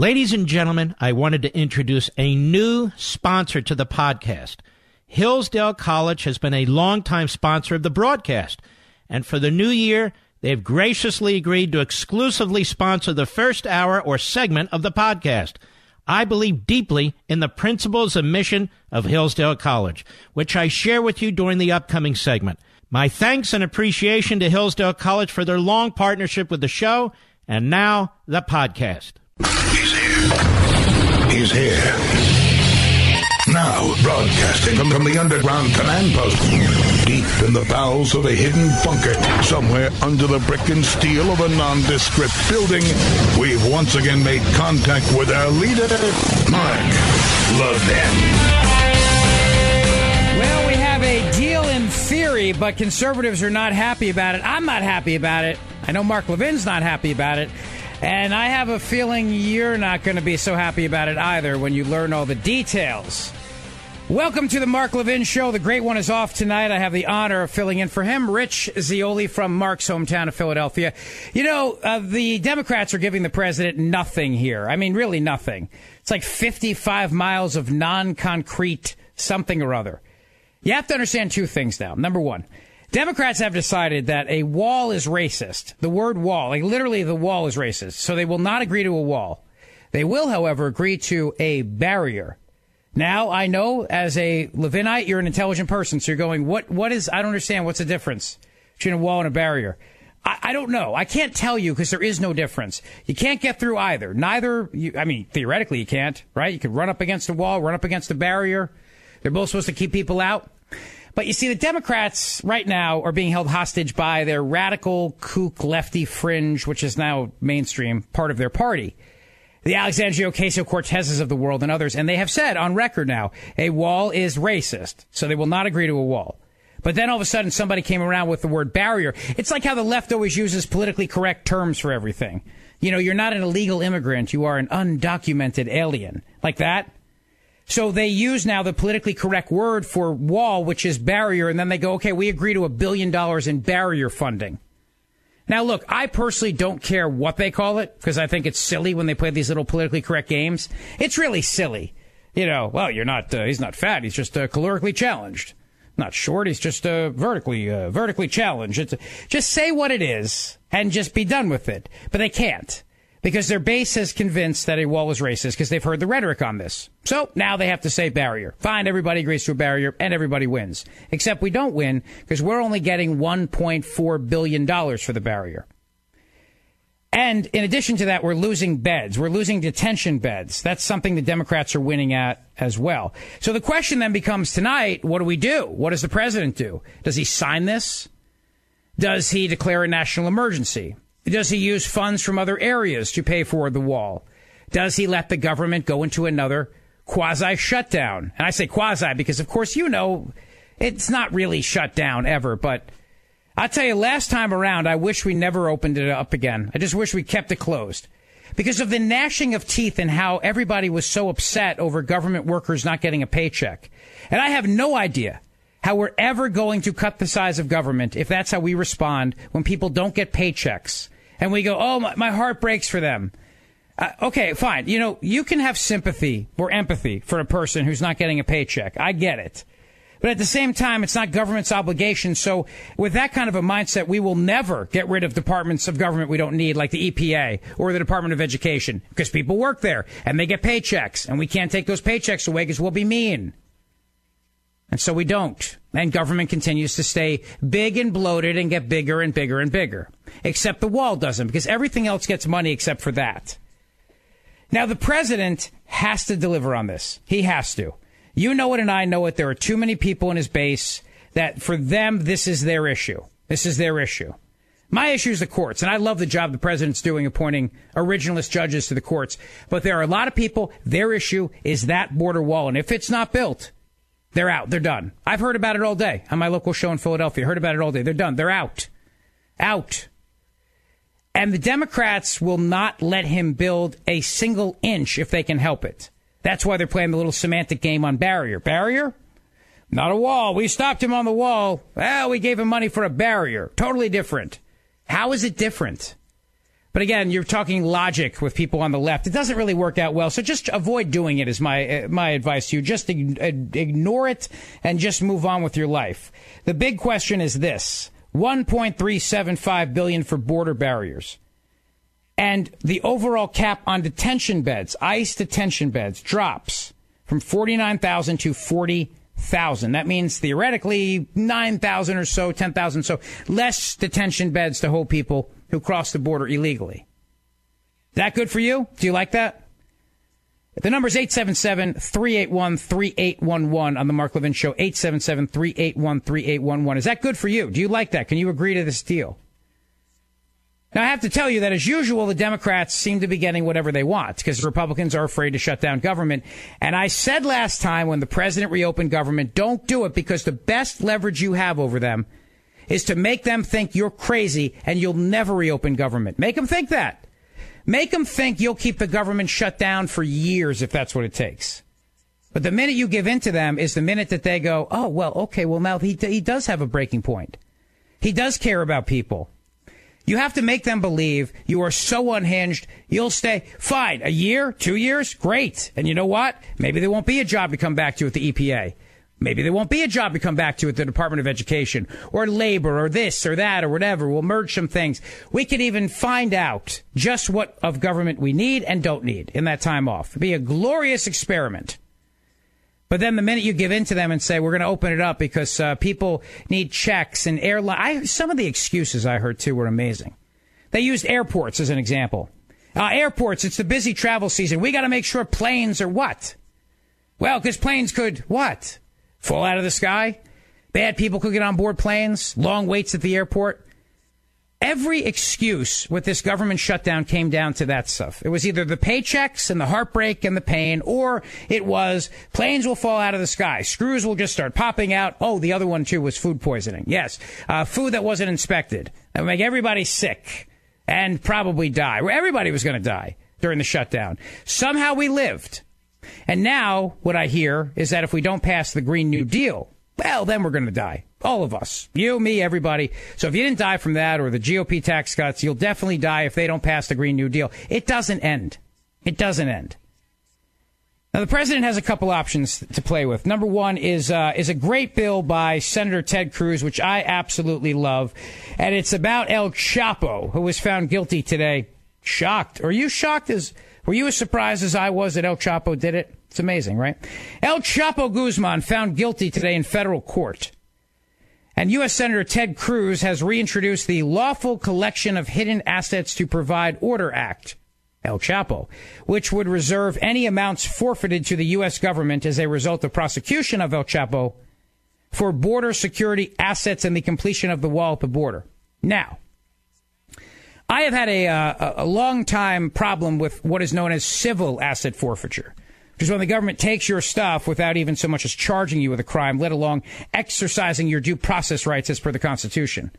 Ladies and gentlemen, I wanted to introduce a new sponsor to the podcast. Hillsdale College has been a longtime sponsor of the broadcast, and for the new year, they've graciously agreed to exclusively sponsor the first hour or segment of the podcast. I believe deeply in the principles and mission of Hillsdale College, which I share with you during the upcoming segment. My thanks and appreciation to Hillsdale College for their long partnership with the show, and now the podcast. He's here. Now, broadcasting from, from the underground command post, deep in the bowels of a hidden bunker, somewhere under the brick and steel of a nondescript building, we've once again made contact with our leader, Mark Levin. Well, we have a deal in theory, but conservatives are not happy about it. I'm not happy about it. I know Mark Levin's not happy about it. And I have a feeling you're not going to be so happy about it either when you learn all the details. Welcome to the Mark Levin Show. The great one is off tonight. I have the honor of filling in for him, Rich Zeoli from Mark's hometown of Philadelphia. You know, uh, the Democrats are giving the president nothing here. I mean, really nothing. It's like 55 miles of non concrete something or other. You have to understand two things now. Number one, Democrats have decided that a wall is racist. The word wall, like literally the wall is racist. So they will not agree to a wall. They will, however, agree to a barrier. Now I know as a Levinite, you're an intelligent person, so you're going, what, what is, I don't understand, what's the difference between a wall and a barrier? I, I don't know. I can't tell you because there is no difference. You can't get through either. Neither, you, I mean, theoretically you can't, right? You could run up against a wall, run up against a barrier. They're both supposed to keep people out. But you see, the Democrats right now are being held hostage by their radical kook lefty fringe, which is now mainstream part of their party the Alexandria Ocasio Cortezes of the world and others, and they have said on record now a wall is racist, so they will not agree to a wall. But then all of a sudden somebody came around with the word barrier. It's like how the left always uses politically correct terms for everything. You know, you're not an illegal immigrant, you are an undocumented alien. Like that. So they use now the politically correct word for wall, which is barrier, and then they go, okay, we agree to a billion dollars in barrier funding. Now, look, I personally don't care what they call it because I think it's silly when they play these little politically correct games. It's really silly. You know, well, you're not, uh, he's not fat. He's just uh, calorically challenged. Not short. He's just uh, vertically, uh, vertically challenged. It's, just say what it is and just be done with it. But they can't because their base has convinced that a wall is racist because they've heard the rhetoric on this. So now they have to say barrier. Fine, everybody agrees to a barrier and everybody wins. Except we don't win because we're only getting $1.4 billion for the barrier. And in addition to that, we're losing beds. We're losing detention beds. That's something the Democrats are winning at as well. So the question then becomes tonight, what do we do? What does the president do? Does he sign this? Does he declare a national emergency? Does he use funds from other areas to pay for the wall? Does he let the government go into another quasi shutdown? And I say quasi because, of course, you know, it's not really shut down ever. But I tell you, last time around, I wish we never opened it up again. I just wish we kept it closed because of the gnashing of teeth and how everybody was so upset over government workers not getting a paycheck. And I have no idea how we're ever going to cut the size of government if that's how we respond when people don't get paychecks and we go, oh, my, my heart breaks for them. Uh, okay, fine. You know, you can have sympathy or empathy for a person who's not getting a paycheck. I get it. But at the same time, it's not government's obligation. So with that kind of a mindset, we will never get rid of departments of government we don't need, like the EPA or the Department of Education, because people work there and they get paychecks and we can't take those paychecks away because we'll be mean. And so we don't. And government continues to stay big and bloated and get bigger and bigger and bigger. Except the wall doesn't, because everything else gets money except for that. Now, the president has to deliver on this. He has to. You know it and I know it. There are too many people in his base that for them, this is their issue. This is their issue. My issue is the courts, and I love the job the president's doing appointing originalist judges to the courts. But there are a lot of people, their issue is that border wall. And if it's not built, they're out. They're done. I've heard about it all day on my local show in Philadelphia. Heard about it all day. They're done. They're out. Out. And the Democrats will not let him build a single inch if they can help it. That's why they're playing the little semantic game on barrier. Barrier? Not a wall. We stopped him on the wall. Well, we gave him money for a barrier. Totally different. How is it different? But again, you're talking logic with people on the left. It doesn't really work out well. So just avoid doing it is my, uh, my advice to you. Just ignore it and just move on with your life. The big question is this 1.375 billion for border barriers. And the overall cap on detention beds, ICE detention beds, drops from 49,000 to 40,000. That means theoretically 9,000 or so, 10,000 so less detention beds to hold people who cross the border illegally. That good for you? Do you like that? The number is 877-381-3811 on the Mark Levin Show, 877-381-3811. Is that good for you? Do you like that? Can you agree to this deal? Now, I have to tell you that, as usual, the Democrats seem to be getting whatever they want because Republicans are afraid to shut down government. And I said last time when the president reopened government, don't do it because the best leverage you have over them is to make them think you're crazy and you'll never reopen government. Make them think that. Make them think you'll keep the government shut down for years if that's what it takes. But the minute you give in to them is the minute that they go, oh, well, okay, well, now he, he does have a breaking point. He does care about people. You have to make them believe you are so unhinged, you'll stay. Fine. A year, two years, great. And you know what? Maybe there won't be a job to come back to at the EPA. Maybe there won't be a job to come back to at the Department of Education or labor or this or that or whatever. We'll merge some things. We could even find out just what of government we need and don't need in that time off. It'd be a glorious experiment. But then the minute you give in to them and say we're going to open it up because uh, people need checks and airline, I, some of the excuses I heard too were amazing. They used airports as an example. Uh, airports, it's the busy travel season. We got to make sure planes are what? Well, because planes could what? Fall out of the sky. Bad people could get on board planes. Long waits at the airport. Every excuse with this government shutdown came down to that stuff. It was either the paychecks and the heartbreak and the pain, or it was planes will fall out of the sky. Screws will just start popping out. Oh, the other one too was food poisoning. Yes. Uh, food that wasn't inspected. That would make everybody sick and probably die. Everybody was going to die during the shutdown. Somehow we lived. And now what I hear is that if we don't pass the Green New Deal, well, then we're going to die. All of us. You, me, everybody. So if you didn't die from that or the GOP tax cuts, you'll definitely die if they don't pass the Green New Deal. It doesn't end. It doesn't end. Now the president has a couple options to play with. Number one is uh, is a great bill by Senator Ted Cruz, which I absolutely love, and it's about El Chapo, who was found guilty today. Shocked? Are you shocked? As were you as surprised as I was that El Chapo did it? It's amazing, right? El Chapo Guzman found guilty today in federal court. And U.S. Senator Ted Cruz has reintroduced the Lawful Collection of Hidden Assets to Provide Order Act, El Chapo, which would reserve any amounts forfeited to the U.S. government as a result of prosecution of El Chapo for border security assets and the completion of the wall at the border. Now, I have had a, uh, a long time problem with what is known as civil asset forfeiture. Because when the government takes your stuff without even so much as charging you with a crime, let alone exercising your due process rights as per the Constitution.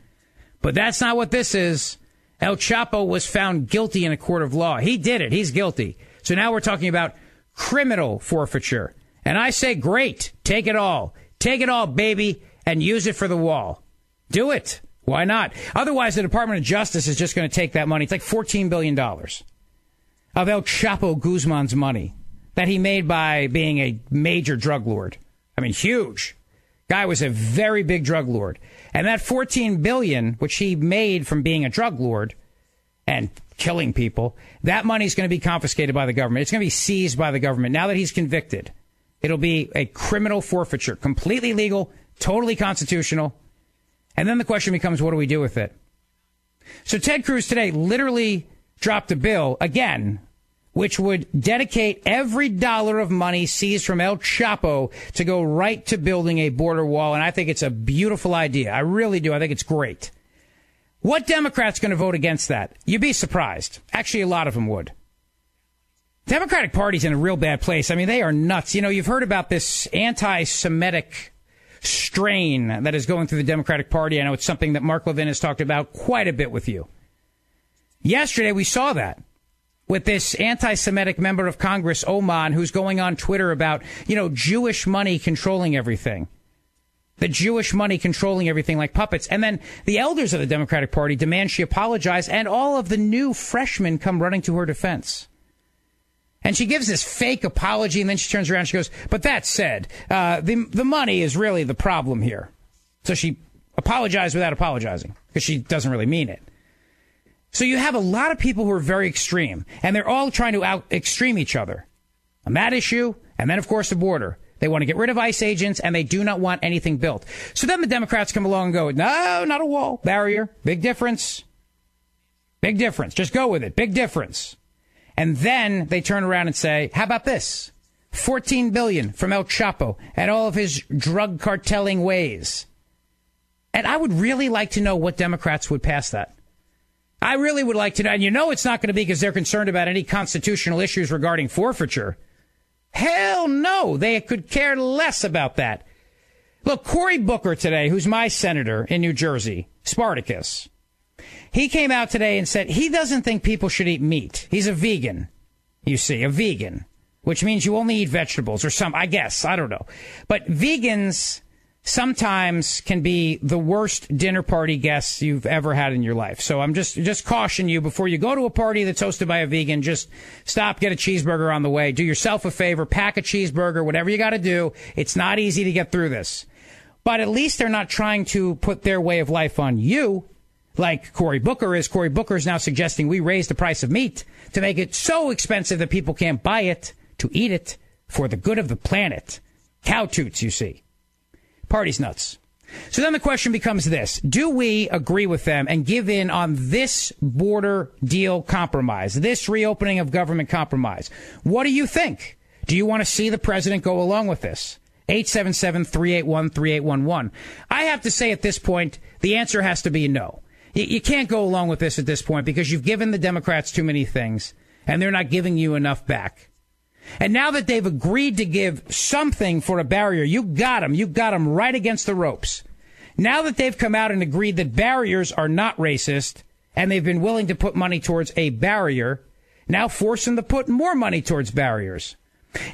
But that's not what this is. El Chapo was found guilty in a court of law. He did it. He's guilty. So now we're talking about criminal forfeiture. And I say, great. Take it all. Take it all, baby, and use it for the wall. Do it. Why not? Otherwise, the Department of Justice is just going to take that money. It's like $14 billion of El Chapo Guzman's money that he made by being a major drug lord. I mean, huge. Guy was a very big drug lord. And that 14 billion, which he made from being a drug lord and killing people, that money is going to be confiscated by the government. It's going to be seized by the government. Now that he's convicted, it'll be a criminal forfeiture, completely legal, totally constitutional. And then the question becomes, what do we do with it? So Ted Cruz today literally dropped a bill again which would dedicate every dollar of money seized from El Chapo to go right to building a border wall. And I think it's a beautiful idea. I really do. I think it's great. What Democrat's going to vote against that? You'd be surprised. Actually, a lot of them would. Democratic Party's in a real bad place. I mean, they are nuts. You know, you've heard about this anti-Semitic strain that is going through the Democratic Party. I know it's something that Mark Levin has talked about quite a bit with you. Yesterday, we saw that with this anti-Semitic member of Congress, Omar, who's going on Twitter about, you know, Jewish money controlling everything. the Jewish money controlling everything like puppets. And then the elders of the Democratic Party demand she apologize, and all of the new freshmen come running to her defense. And she gives this fake apology, and then she turns around and she goes, But that said, uh, the, the money is really the problem here. So she apologized without apologizing because she doesn't really mean it. So you have a lot of people who are very extreme, and they're all trying to out extreme each other on that issue, and then, of course, the border. They want to get rid of ICE agents, and they do not want anything built. So then the Democrats come along and go, no, not a wall, barrier, big difference. Big difference. Just go with it. Big difference. And then they turn around and say, how about this? 14 billion from El Chapo and all of his drug cartelling ways. And I would really like to know what Democrats would pass that. I really would like to know. And you know it's not going to be because they're concerned about any constitutional issues regarding forfeiture. Hell no. They could care less about that. Look, Cory Booker today, who's my senator in New Jersey, Spartacus, he came out today and said he doesn't think people should eat meat. He's a vegan, you see, a vegan, which means you only eat vegetables or some, I guess, I don't know. But vegans sometimes can be the worst dinner party guests you've ever had in your life. So I'm just just caution you before you go to a party that's hosted by a vegan, just stop, get a cheeseburger on the way. Do yourself a favor, pack a cheeseburger, whatever you got to do. It's not easy to get through this. But at least they're not trying to put their way of life on you. Like Cory Booker is. Cory Booker is now suggesting we raise the price of meat to make it so expensive that people can't buy it to eat it for the good of the planet. Cow toots, you see. Party's nuts. So then the question becomes this. Do we agree with them and give in on this border deal compromise, this reopening of government compromise? What do you think? Do you want to see the president go along with this? 877-381-3811. I have to say at this point, the answer has to be no. You can't go along with this at this point because you've given the Democrats too many things and they're not giving you enough back. And now that they've agreed to give something for a barrier, you got them. You got them right against the ropes. Now that they've come out and agreed that barriers are not racist, and they've been willing to put money towards a barrier, now force them to put more money towards barriers.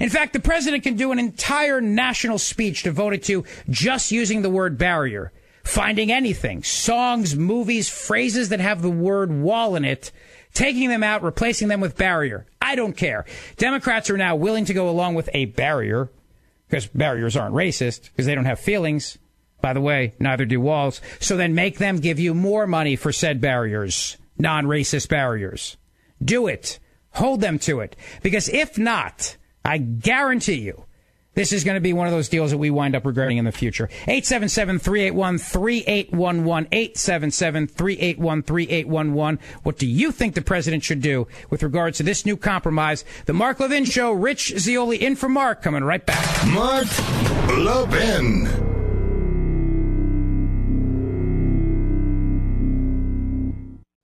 In fact, the president can do an entire national speech devoted to just using the word barrier, finding anything, songs, movies, phrases that have the word wall in it, taking them out, replacing them with barrier. I don't care. Democrats are now willing to go along with a barrier because barriers aren't racist because they don't have feelings. By the way, neither do walls. So then make them give you more money for said barriers, non racist barriers. Do it. Hold them to it. Because if not, I guarantee you, this is going to be one of those deals that we wind up regretting in the future. 877-381-3811. 877-381-3811. What do you think the president should do with regards to this new compromise? The Mark Levin Show. Rich Zeoli in for Mark. Coming right back. Mark Levin.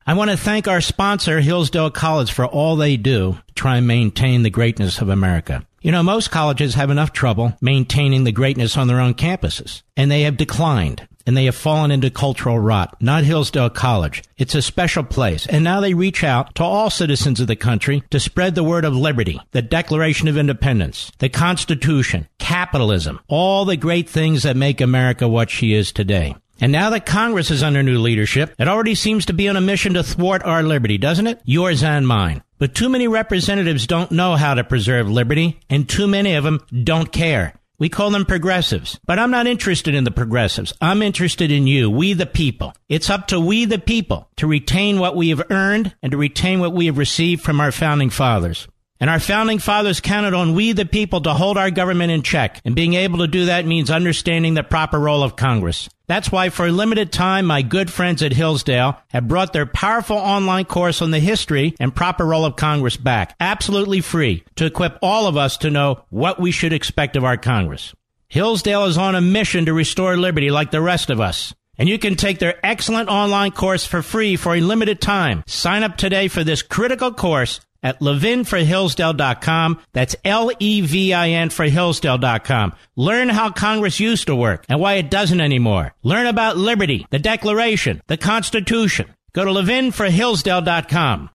I want to thank our sponsor, Hillsdale College, for all they do to try and maintain the greatness of America. You know, most colleges have enough trouble maintaining the greatness on their own campuses, and they have declined and they have fallen into cultural rot. Not Hillsdale College. It's a special place. And now they reach out to all citizens of the country to spread the word of liberty, the Declaration of Independence, the Constitution, capitalism, all the great things that make America what she is today. And now that Congress is under new leadership, it already seems to be on a mission to thwart our liberty, doesn't it? Yours and mine. But too many representatives don't know how to preserve liberty, and too many of them don't care. We call them progressives. But I'm not interested in the progressives. I'm interested in you, we the people. It's up to we the people to retain what we have earned and to retain what we have received from our founding fathers. And our founding fathers counted on we the people to hold our government in check. And being able to do that means understanding the proper role of Congress. That's why for a limited time, my good friends at Hillsdale have brought their powerful online course on the history and proper role of Congress back, absolutely free, to equip all of us to know what we should expect of our Congress. Hillsdale is on a mission to restore liberty like the rest of us. And you can take their excellent online course for free for a limited time. Sign up today for this critical course at levinforhillsdale.com. That's L-E-V-I-N for Hillsdale.com. Learn how Congress used to work and why it doesn't anymore. Learn about liberty, the Declaration, the Constitution. Go to levinforhillsdale.com.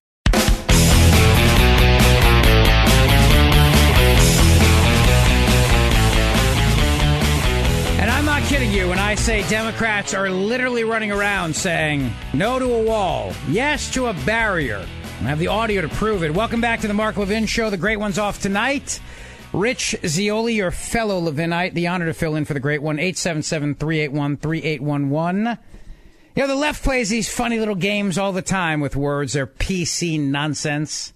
And I'm not kidding you. when I say Democrats are literally running around saying no to a wall, yes to a barrier. I have the audio to prove it. Welcome back to the Mark Levin Show. The great one's off tonight. Rich Zeoli, your fellow Levinite, the honor to fill in for the great one, 877 381 3811. You know, the left plays these funny little games all the time with words. They're PC nonsense.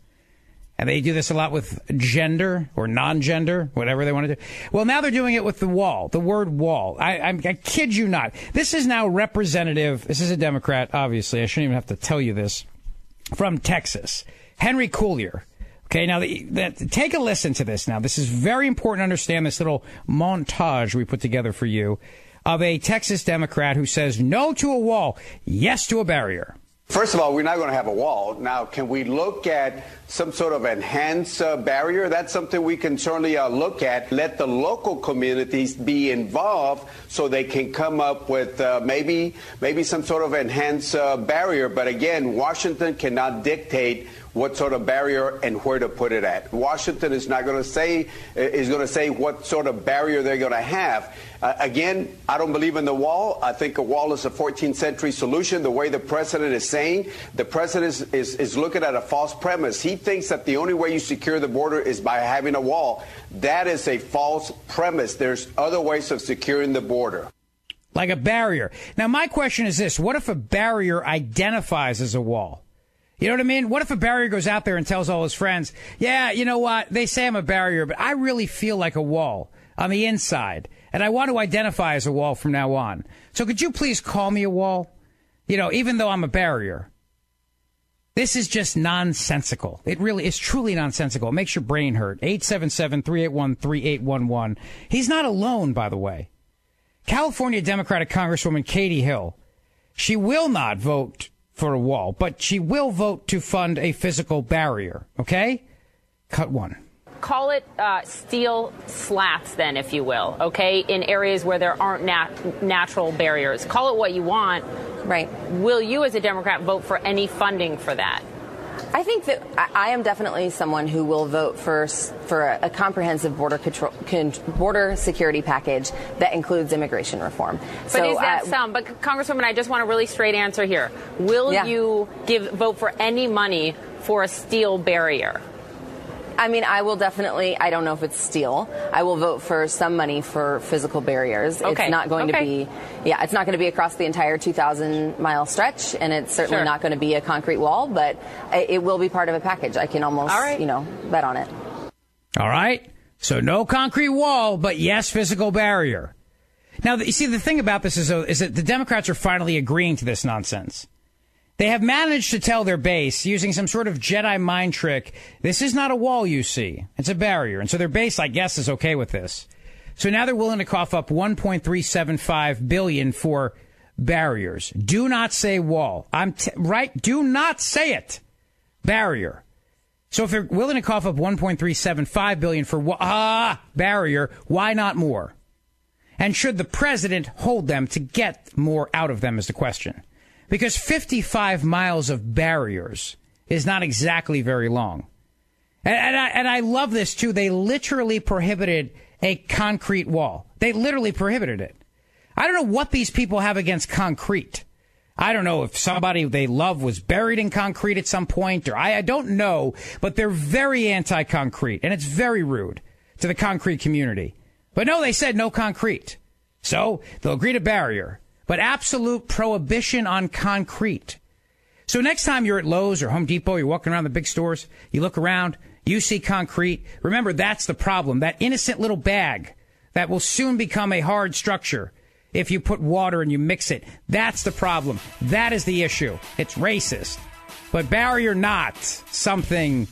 And they do this a lot with gender or non-gender, whatever they want to do. Well, now they're doing it with the wall, the word wall. I, I, I kid you not. This is now representative. This is a Democrat, obviously. I shouldn't even have to tell you this. From Texas, Henry Cuellar. Okay, now the, the, take a listen to this. Now, this is very important to understand this little montage we put together for you of a Texas Democrat who says no to a wall, yes to a barrier. First of all, we're not going to have a wall. Now, can we look at some sort of enhanced uh, barrier? That's something we can certainly uh, look at. Let the local communities be involved so they can come up with uh, maybe maybe some sort of enhanced uh, barrier. But again, Washington cannot dictate what sort of barrier and where to put it at. Washington is not going to say is going to say what sort of barrier they're going to have. Uh, again, I don't believe in the wall. I think a wall is a 14th century solution. The way the president is saying, the president is, is, is looking at a false premise. He thinks that the only way you secure the border is by having a wall. That is a false premise. There's other ways of securing the border. Like a barrier. Now, my question is this what if a barrier identifies as a wall? You know what I mean? What if a barrier goes out there and tells all his friends, yeah, you know what? They say I'm a barrier, but I really feel like a wall on the inside. And I want to identify as a wall from now on. So could you please call me a wall? You know, even though I'm a barrier. This is just nonsensical. It really is truly nonsensical. It makes your brain hurt. 877-381-3811. He's not alone, by the way. California Democratic Congresswoman Katie Hill. She will not vote for a wall, but she will vote to fund a physical barrier. Okay? Cut one. Call it uh, steel slats, then, if you will, okay, in areas where there aren't nat- natural barriers. Call it what you want. Right. Will you, as a Democrat, vote for any funding for that? I think that I am definitely someone who will vote for for a, comprehensive border control, border security package that includes immigration reform. But so, is that uh, some? But Congresswoman, I just want a really straight answer here. Will yeah. you give vote for any money for a steel barrier? I mean, I will definitely. I don't know if it's steel. I will vote for some money for physical barriers. Okay. It's not going okay. to be. Yeah, it's not going to be across the entire 2,000 mile stretch, and it's certainly sure. not going to be a concrete wall. But it will be part of a package. I can almost, you know, bet on it. All right. So no concrete wall, but yes, physical barrier. Now, you see, the thing about this is, is that the Democrats are finally agreeing to this nonsense. They have managed to tell their base using some sort of Jedi mind trick, this is not a wall you see. It's a barrier. And so their base, I guess, is okay with this. So now they're willing to cough up 1.375 billion for barriers. Do not say wall. I'm t- right. Do not say it. Barrier. So if they're willing to cough up 1.375 billion for ah barrier, why not more? And should the president hold them to get more out of them is the question because 55 miles of barriers is not exactly very long. And, and, I, and I love this too. They literally prohibited a concrete wall. They literally prohibited it. I don't know what these people have against concrete. I don't know if somebody they love was buried in concrete at some point, or I, I don't know, but they're very anti concrete, and it's very rude to the concrete community. But no, they said no concrete. So they'll agree to barrier but absolute prohibition on concrete. So next time you're at Lowe's or Home Depot, you're walking around the big stores, you look around, you see concrete. Remember, that's the problem. That innocent little bag that will soon become a hard structure if you put water and you mix it. That's the problem. That is the issue. It's racist. But barrier not something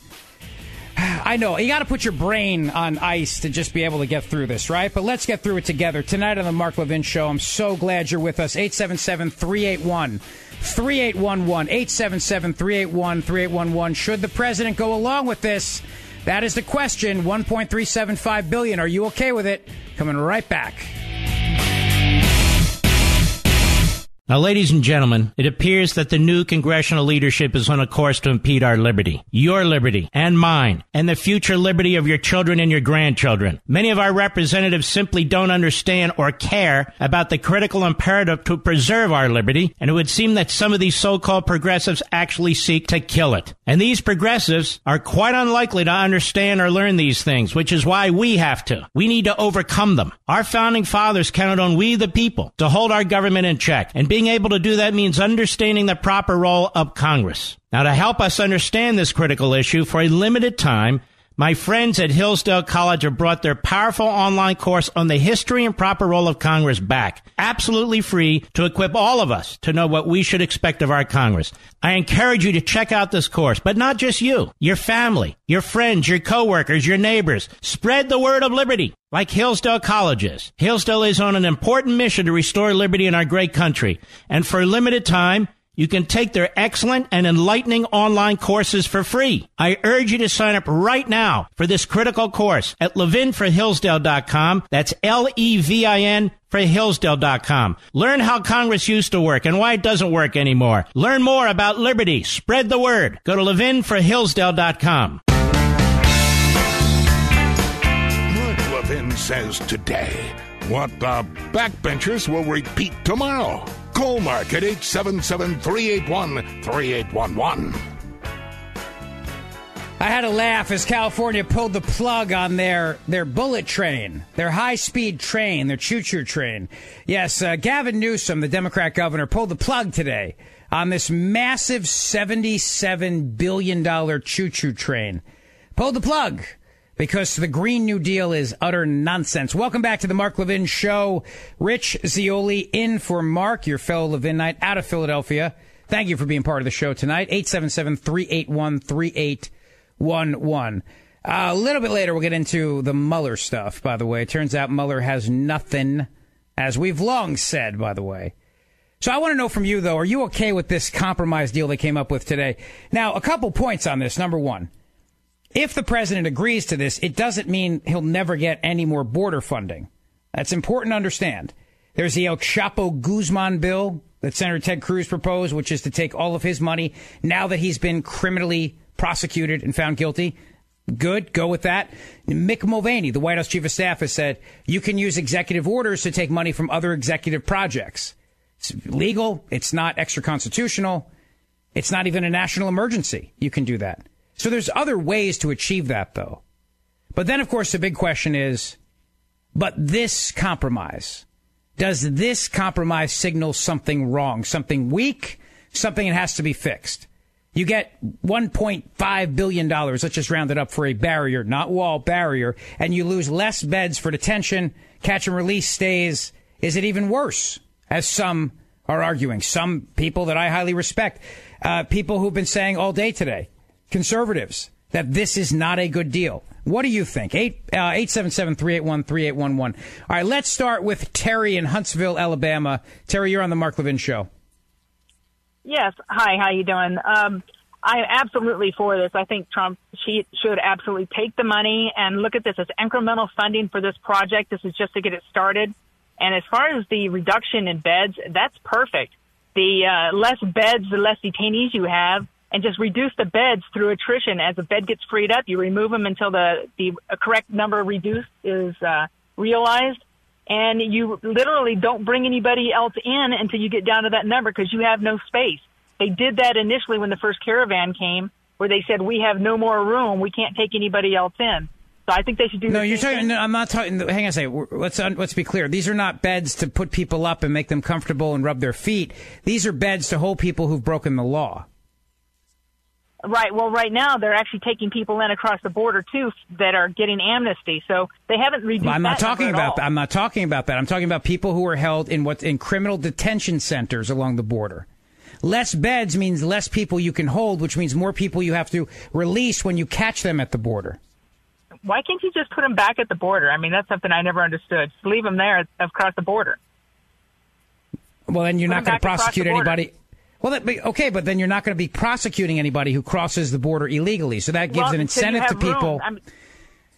I know. You got to put your brain on ice to just be able to get through this, right? But let's get through it together. Tonight on the Mark Levin Show, I'm so glad you're with us. 877 381 3811. 877 381 3811. Should the president go along with this? That is the question. 1.375 billion. Are you okay with it? Coming right back. Now, ladies and gentlemen, it appears that the new congressional leadership is on a course to impede our liberty, your liberty, and mine, and the future liberty of your children and your grandchildren. Many of our representatives simply don't understand or care about the critical imperative to preserve our liberty, and it would seem that some of these so-called progressives actually seek to kill it. And these progressives are quite unlikely to understand or learn these things, which is why we have to. We need to overcome them. Our founding fathers counted on we the people to hold our government in check and being able to do that means understanding the proper role of Congress. Now, to help us understand this critical issue for a limited time, my friends at Hillsdale College have brought their powerful online course on the history and proper role of Congress back, absolutely free to equip all of us to know what we should expect of our Congress. I encourage you to check out this course, but not just you, your family, your friends, your coworkers, your neighbors. Spread the word of liberty like Hillsdale College is. Hillsdale is on an important mission to restore liberty in our great country. And for a limited time, you can take their excellent and enlightening online courses for free. I urge you to sign up right now for this critical course at levinforhillsdale.com. That's L-E-V-I-N for Hillsdale.com. Learn how Congress used to work and why it doesn't work anymore. Learn more about liberty. Spread the word. Go to levinforhillsdale.com. Mark Levin says today what the backbenchers will repeat tomorrow. Call Mark at 877 381 3811. I had a laugh as California pulled the plug on their, their bullet train, their high speed train, their choo choo train. Yes, uh, Gavin Newsom, the Democrat governor, pulled the plug today on this massive $77 billion choo choo train. Pulled the plug because the Green New Deal is utter nonsense. Welcome back to the Mark Levin Show. Rich Zeoli in for Mark, your fellow Levinite out of Philadelphia. Thank you for being part of the show tonight. 877-381-3811. Uh, a little bit later, we'll get into the Mueller stuff, by the way. It turns out Mueller has nothing, as we've long said, by the way. So I want to know from you, though, are you okay with this compromise deal they came up with today? Now, a couple points on this. Number one, if the president agrees to this, it doesn't mean he'll never get any more border funding. That's important to understand. There's the El Chapo Guzman bill that Senator Ted Cruz proposed, which is to take all of his money now that he's been criminally prosecuted and found guilty. Good, go with that. Mick Mulvaney, the White House chief of staff, has said you can use executive orders to take money from other executive projects. It's legal. It's not extra constitutional. It's not even a national emergency. You can do that. So there's other ways to achieve that, though. But then, of course, the big question is, but this compromise, does this compromise signal something wrong, something weak, something that has to be fixed? You get $1.5 billion, let's just round it up for a barrier, not wall, barrier, and you lose less beds for detention, catch and release stays. Is it even worse? As some are arguing. Some people that I highly respect, uh, people who've been saying all day today, conservatives that this is not a good deal. What do you think? 877 381 3811. All right, let's start with Terry in Huntsville, Alabama. Terry, you're on the Mark Levin Show. Yes. Hi, how you doing? Um, I'm absolutely for this. I think Trump she should absolutely take the money and look at this as incremental funding for this project. This is just to get it started. And as far as the reduction in beds, that's perfect. The uh, less beds, the less detainees you have, and just reduce the beds through attrition. As a bed gets freed up, you remove them until the, the correct number reduced is uh, realized. And you literally don't bring anybody else in until you get down to that number because you have no space. They did that initially when the first caravan came, where they said, we have no more room. We can't take anybody else in. So I think they should do. No, you're talking. No, I'm not talking. Hang on a second. Let's let's be clear. These are not beds to put people up and make them comfortable and rub their feet. These are beds to hold people who've broken the law. Right. Well, right now they're actually taking people in across the border too that are getting amnesty. So they haven't reduced. Well, I'm not talking about. That. I'm not talking about that. I'm talking about people who are held in what in criminal detention centers along the border. Less beds means less people you can hold, which means more people you have to release when you catch them at the border. Why can't you just put them back at the border? I mean, that's something I never understood. Just leave them there across the border. Well, then you're put not going to prosecute anybody. Well, that, okay, but then you're not going to be prosecuting anybody who crosses the border illegally. So that gives well, an incentive to people. Room.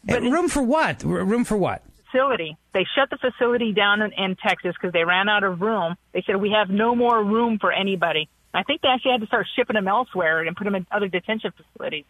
Eh, room for what? Room for what? facility. They shut the facility down in, in Texas because they ran out of room. They said we have no more room for anybody. I think they actually had to start shipping them elsewhere and put them in other detention facilities.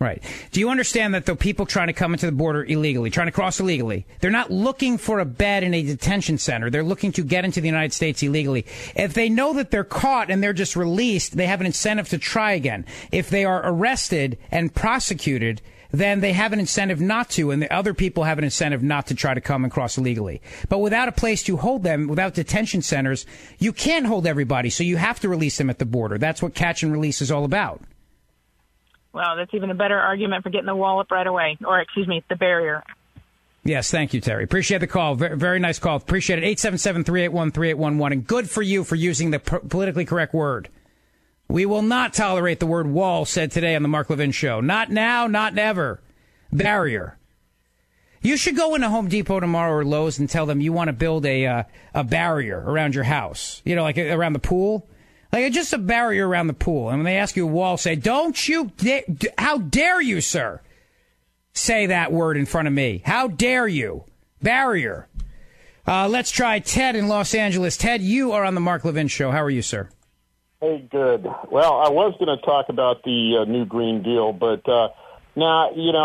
Right. Do you understand that though people trying to come into the border illegally, trying to cross illegally, they're not looking for a bed in a detention center. They're looking to get into the United States illegally. If they know that they're caught and they're just released, they have an incentive to try again. If they are arrested and prosecuted, then they have an incentive not to, and the other people have an incentive not to try to come and cross illegally. But without a place to hold them, without detention centers, you can't hold everybody, so you have to release them at the border. That's what catch and release is all about. Well, that's even a better argument for getting the wall up right away, or excuse me, the barrier. Yes, thank you, Terry. Appreciate the call. Very, very nice call. Appreciate it. 877 381 3811. And good for you for using the politically correct word. We will not tolerate the word wall said today on the Mark Levin show. Not now, not never. Barrier. You should go into Home Depot tomorrow or Lowe's and tell them you want to build a uh, a barrier around your house. You know, like around the pool. Like just a barrier around the pool. And when they ask you a wall, say, "Don't you? Da- how dare you, sir? Say that word in front of me. How dare you? Barrier." Uh, let's try Ted in Los Angeles. Ted, you are on the Mark Levin show. How are you, sir? Hey, good. Well, I was going to talk about the uh, new Green Deal, but uh, now, you know,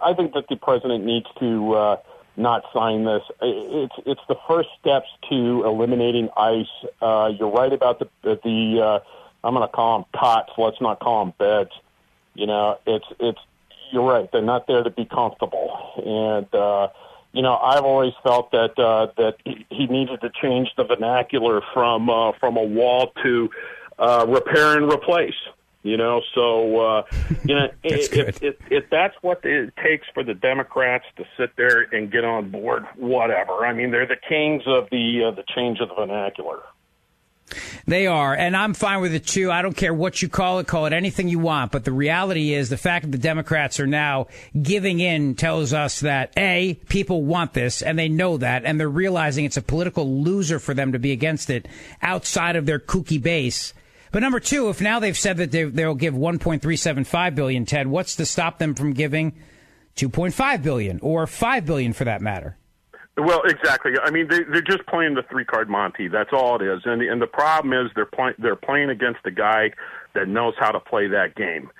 I, I think that the president needs to uh, not sign this. It's it's the first steps to eliminating ICE. Uh, you're right about the the. Uh, I'm going to call them cots. Let's not call them beds. You know, it's it's. You're right. They're not there to be comfortable, and uh, you know, I've always felt that uh, that he needed to change the vernacular from uh, from a wall to uh, repair and replace. You know, so uh, you know, if, if, if, if that's what it takes for the Democrats to sit there and get on board, whatever. I mean, they're the kings of the uh, the change of the vernacular. They are, and I'm fine with it too. I don't care what you call it, call it anything you want. But the reality is, the fact that the Democrats are now giving in tells us that A, people want this, and they know that, and they're realizing it's a political loser for them to be against it outside of their kooky base. But number two, if now they've said that they, they'll give 1.375 billion, Ted, what's to stop them from giving 2.5 billion or 5 billion for that matter? Well, exactly. I mean, they, they're just playing the three card Monte. That's all it is. And and the problem is they're playing they're playing against a guy that knows how to play that game.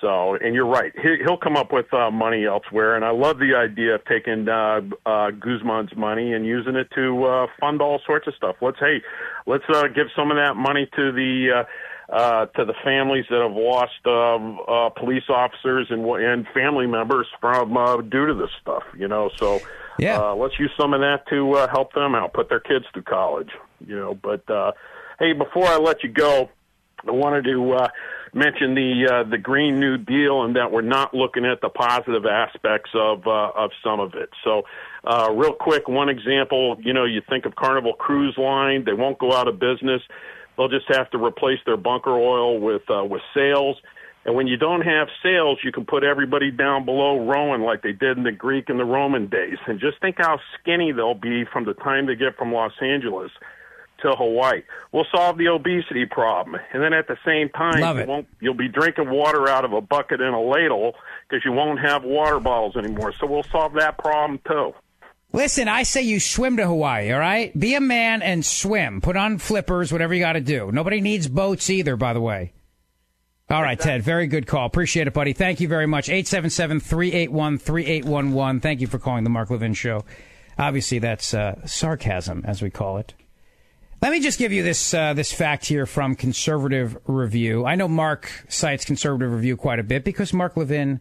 So, and you're right. He, he'll come up with uh, money elsewhere. And I love the idea of taking uh, uh, Guzman's money and using it to uh, fund all sorts of stuff. Let's hey, let's uh, give some of that money to the. Uh, uh, to the families that have lost uh, uh, police officers and and family members from uh, due to this stuff. You know, so yeah. Uh, let's use some of that to uh, help them out, put their kids through college. You know, but uh, hey, before I let you go, I wanted to uh, mention the uh, the Green New Deal and that we're not looking at the positive aspects of uh, of some of it. So, uh, real quick, one example. You know, you think of Carnival Cruise Line; they won't go out of business. They'll just have to replace their bunker oil with uh, with sails. And when you don't have sails, you can put everybody down below rowing like they did in the Greek and the Roman days. And just think how skinny they'll be from the time they get from Los Angeles to Hawaii. We'll solve the obesity problem. And then at the same time, you won't, you'll be drinking water out of a bucket and a ladle because you won't have water bottles anymore. So we'll solve that problem too. Listen, I say you swim to Hawaii, all right? Be a man and swim. Put on flippers, whatever you got to do. Nobody needs boats either, by the way. All right, Ted. Very good call. Appreciate it, buddy. Thank you very much. 877 381 3811. Thank you for calling the Mark Levin Show. Obviously, that's uh, sarcasm, as we call it. Let me just give you this uh, this fact here from Conservative Review. I know Mark cites Conservative Review quite a bit because Mark Levin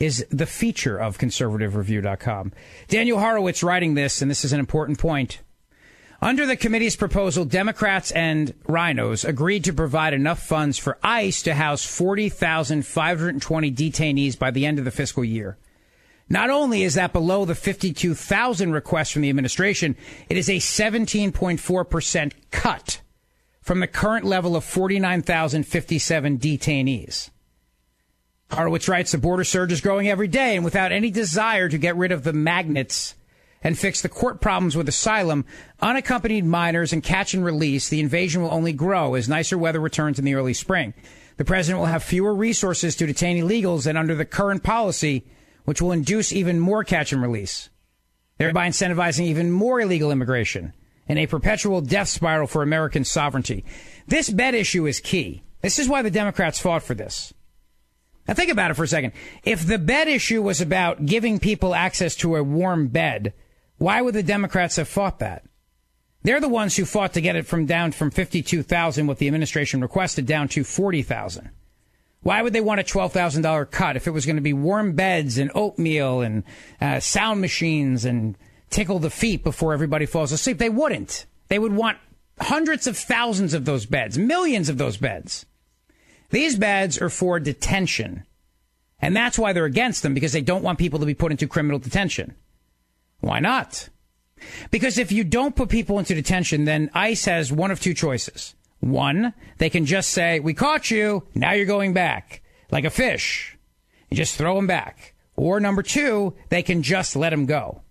is the feature of conservativereview.com. Daniel Horowitz writing this, and this is an important point. Under the committee's proposal, Democrats and RINOs agreed to provide enough funds for ICE to house 40,520 detainees by the end of the fiscal year. Not only is that below the 52,000 requests from the administration, it is a 17.4% cut from the current level of 49,057 detainees. Horowitz writes the border surge is growing every day, and without any desire to get rid of the magnets and fix the court problems with asylum, unaccompanied minors, and catch and release, the invasion will only grow as nicer weather returns in the early spring. The president will have fewer resources to detain illegals than under the current policy, which will induce even more catch and release. thereby incentivizing even more illegal immigration and a perpetual death spiral for American sovereignty. This bed issue is key. This is why the Democrats fought for this. Now think about it for a second. If the bed issue was about giving people access to a warm bed, why would the Democrats have fought that? They're the ones who fought to get it from down from 52,000 what the administration requested down to 40,000. Why would they want a $12,000 cut if it was going to be warm beds and oatmeal and uh, sound machines and tickle the feet before everybody falls asleep? They wouldn't. They would want hundreds of thousands of those beds, millions of those beds. These beds are for detention. And that's why they're against them because they don't want people to be put into criminal detention. Why not? Because if you don't put people into detention, then ICE has one of two choices. One, they can just say, we caught you, now you're going back, like a fish. You just throw them back. Or number two, they can just let them go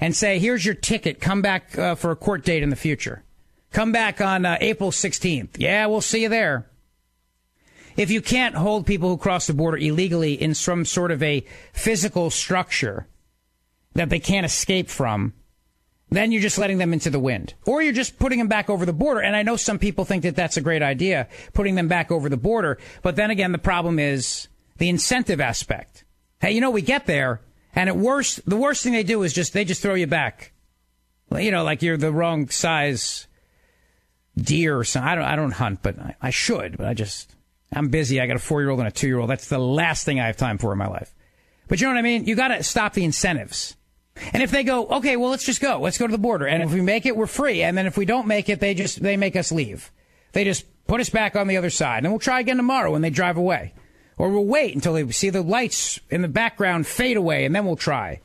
and say, here's your ticket, come back uh, for a court date in the future. Come back on uh, April 16th. Yeah, we'll see you there. If you can't hold people who cross the border illegally in some sort of a physical structure that they can't escape from, then you're just letting them into the wind. Or you're just putting them back over the border. And I know some people think that that's a great idea, putting them back over the border. But then again, the problem is the incentive aspect. Hey, you know, we get there, and at worst, the worst thing they do is just, they just throw you back. You know, like you're the wrong size deer or something. I don't, I don't hunt, but I, I should, but I just, I'm busy. I got a four year old and a two year old. That's the last thing I have time for in my life. But you know what I mean? You got to stop the incentives. And if they go, okay, well, let's just go. Let's go to the border. And if we make it, we're free. And then if we don't make it, they just, they make us leave. They just put us back on the other side. And we'll try again tomorrow when they drive away. Or we'll wait until they see the lights in the background fade away and then we'll try.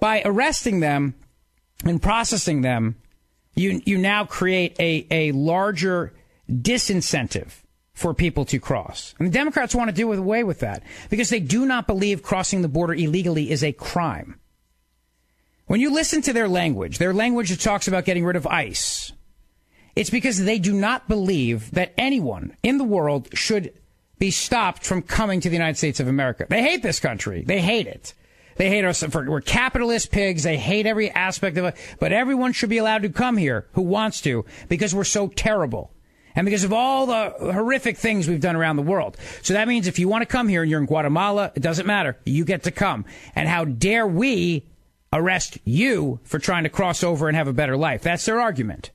By arresting them and processing them, you, you now create a, a larger disincentive for people to cross. And the Democrats want to do away with that because they do not believe crossing the border illegally is a crime. When you listen to their language, their language that talks about getting rid of ICE, it's because they do not believe that anyone in the world should be stopped from coming to the United States of America. They hate this country. They hate it. They hate us for we're capitalist pigs. They hate every aspect of it. But everyone should be allowed to come here who wants to because we're so terrible. And because of all the horrific things we've done around the world. So that means if you want to come here and you're in Guatemala, it doesn't matter. You get to come. And how dare we arrest you for trying to cross over and have a better life. That's their argument.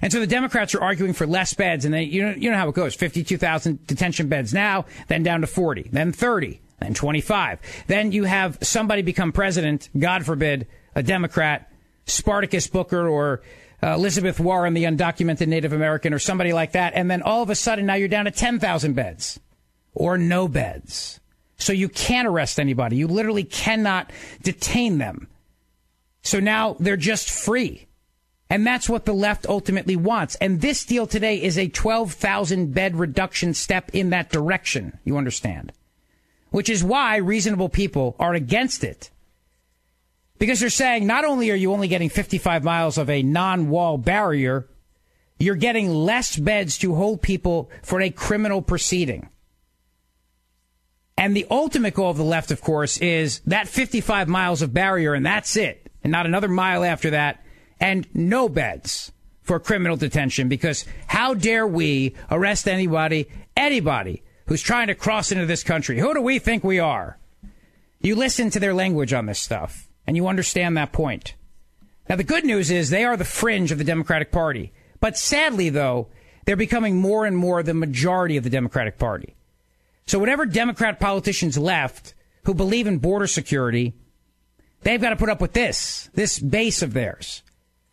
And so the Democrats are arguing for less beds, and you know, you know how it goes: fifty-two thousand detention beds now, then down to forty, then thirty, then twenty-five. Then you have somebody become president, God forbid, a Democrat, Spartacus Booker or uh, Elizabeth Warren, the undocumented Native American, or somebody like that, and then all of a sudden now you're down to ten thousand beds, or no beds. So you can't arrest anybody. You literally cannot detain them. So now they're just free. And that's what the left ultimately wants. And this deal today is a 12,000 bed reduction step in that direction. You understand? Which is why reasonable people are against it. Because they're saying not only are you only getting 55 miles of a non wall barrier, you're getting less beds to hold people for a criminal proceeding. And the ultimate goal of the left, of course, is that 55 miles of barrier and that's it. And not another mile after that. And no beds for criminal detention because how dare we arrest anybody, anybody who's trying to cross into this country? Who do we think we are? You listen to their language on this stuff and you understand that point. Now, the good news is they are the fringe of the Democratic Party. But sadly, though, they're becoming more and more the majority of the Democratic Party. So whatever Democrat politicians left who believe in border security, they've got to put up with this, this base of theirs,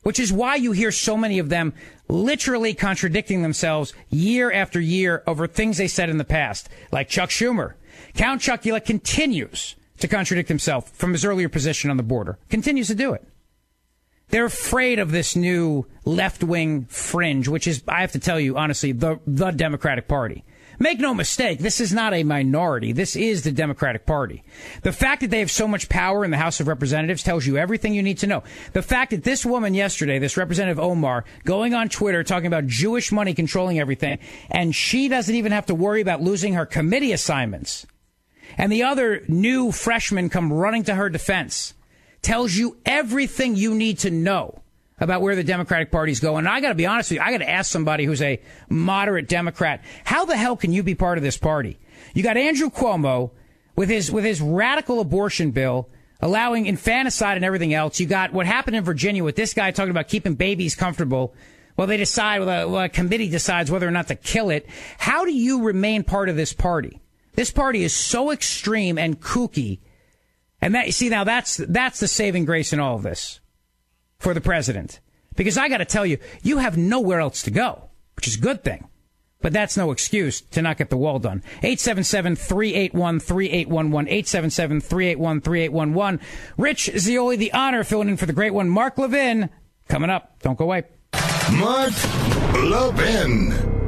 which is why you hear so many of them literally contradicting themselves year after year over things they said in the past, like Chuck Schumer. Count Chocula continues to contradict himself from his earlier position on the border, continues to do it. They're afraid of this new left wing fringe, which is, I have to tell you honestly, the, the Democratic Party. Make no mistake, this is not a minority. This is the Democratic Party. The fact that they have so much power in the House of Representatives tells you everything you need to know. The fact that this woman yesterday, this Representative Omar, going on Twitter talking about Jewish money controlling everything, and she doesn't even have to worry about losing her committee assignments. And the other new freshman come running to her defense tells you everything you need to know about where the Democratic Party's going. And I got to be honest with you, I got to ask somebody who's a moderate Democrat, how the hell can you be part of this party? You got Andrew Cuomo with his with his radical abortion bill allowing infanticide and everything else. You got what happened in Virginia with this guy talking about keeping babies comfortable. Well, they decide, well, a, a committee decides whether or not to kill it. How do you remain part of this party? This party is so extreme and kooky. And that, you see, now that's, that's the saving grace in all of this for the president. Because I got to tell you, you have nowhere else to go, which is a good thing. But that's no excuse to not get the wall done. 877-381-3811. 877-381-3811. Rich Zeoli, the honor filling in for the great one, Mark Levin. Coming up. Don't go away. Mark Levin.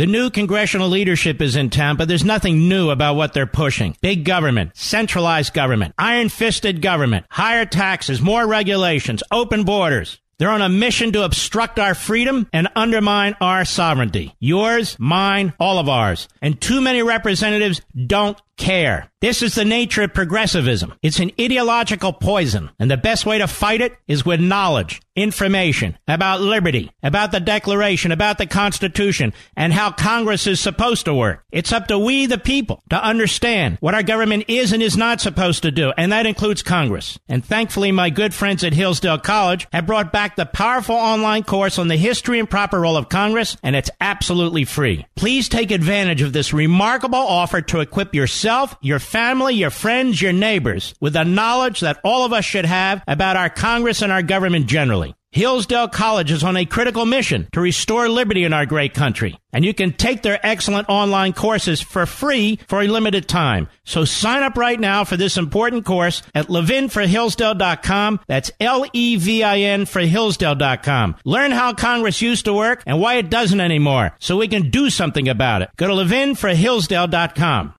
The new congressional leadership is in town, but there's nothing new about what they're pushing. Big government, centralized government, iron fisted government, higher taxes, more regulations, open borders. They're on a mission to obstruct our freedom and undermine our sovereignty. Yours, mine, all of ours. And too many representatives don't care. This is the nature of progressivism. It's an ideological poison, and the best way to fight it is with knowledge, information about liberty, about the Declaration, about the Constitution, and how Congress is supposed to work. It's up to we, the people, to understand what our government is and is not supposed to do, and that includes Congress. And thankfully, my good friends at Hillsdale College have brought back the powerful online course on the history and proper role of Congress, and it's absolutely free. Please take advantage of this remarkable offer to equip yourself, your family, your friends, your neighbors with the knowledge that all of us should have about our Congress and our government generally. Hillsdale College is on a critical mission to restore liberty in our great country. And you can take their excellent online courses for free for a limited time. So sign up right now for this important course at levinforhillsdale.com. That's L-E-V-I-N for Hillsdale.com. Learn how Congress used to work and why it doesn't anymore so we can do something about it. Go to levinforhillsdale.com.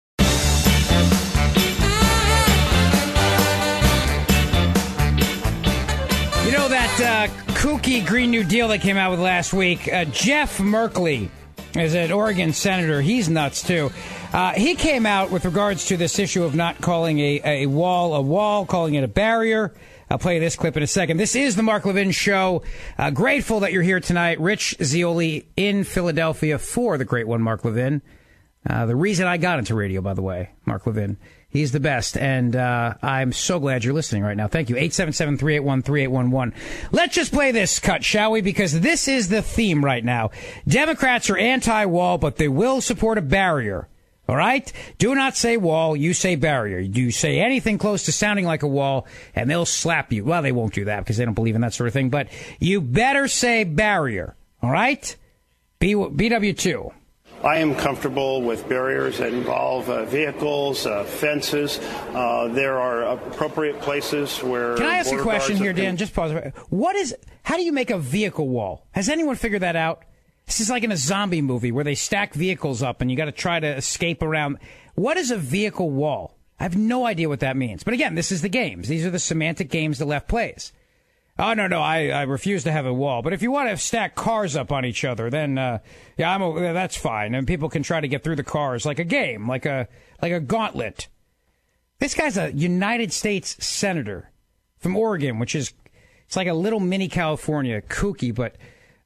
uh, kooky Green New Deal that came out with last week? Uh, Jeff Merkley is an Oregon senator. He's nuts too. Uh, he came out with regards to this issue of not calling a, a wall a wall, calling it a barrier. I'll play this clip in a second. This is the Mark Levin Show. Uh, grateful that you're here tonight. Rich Zeoli in Philadelphia for the great one, Mark Levin. Uh, the reason I got into radio, by the way, Mark Levin. He's the best, and uh, I'm so glad you're listening right now. Thank you. 877-381-3811. Let's just play this cut, shall we? Because this is the theme right now. Democrats are anti-wall, but they will support a barrier. All right? Do not say wall, you say barrier. You say anything close to sounding like a wall, and they'll slap you. Well, they won't do that because they don't believe in that sort of thing, but you better say barrier. All right? B- BW2. I am comfortable with barriers that involve uh, vehicles, uh, fences. Uh, there are appropriate places where. Can I ask a question here, Dan? Just pause. What is? How do you make a vehicle wall? Has anyone figured that out? This is like in a zombie movie where they stack vehicles up and you got to try to escape around. What is a vehicle wall? I have no idea what that means. But again, this is the games. These are the semantic games the left plays. Oh no, no, I, I refuse to have a wall. But if you want to stack cars up on each other, then uh, yeah, I'm a, that's fine, and people can try to get through the cars like a game, like a like a gauntlet. This guy's a United States senator from Oregon, which is it's like a little mini California, kooky, but.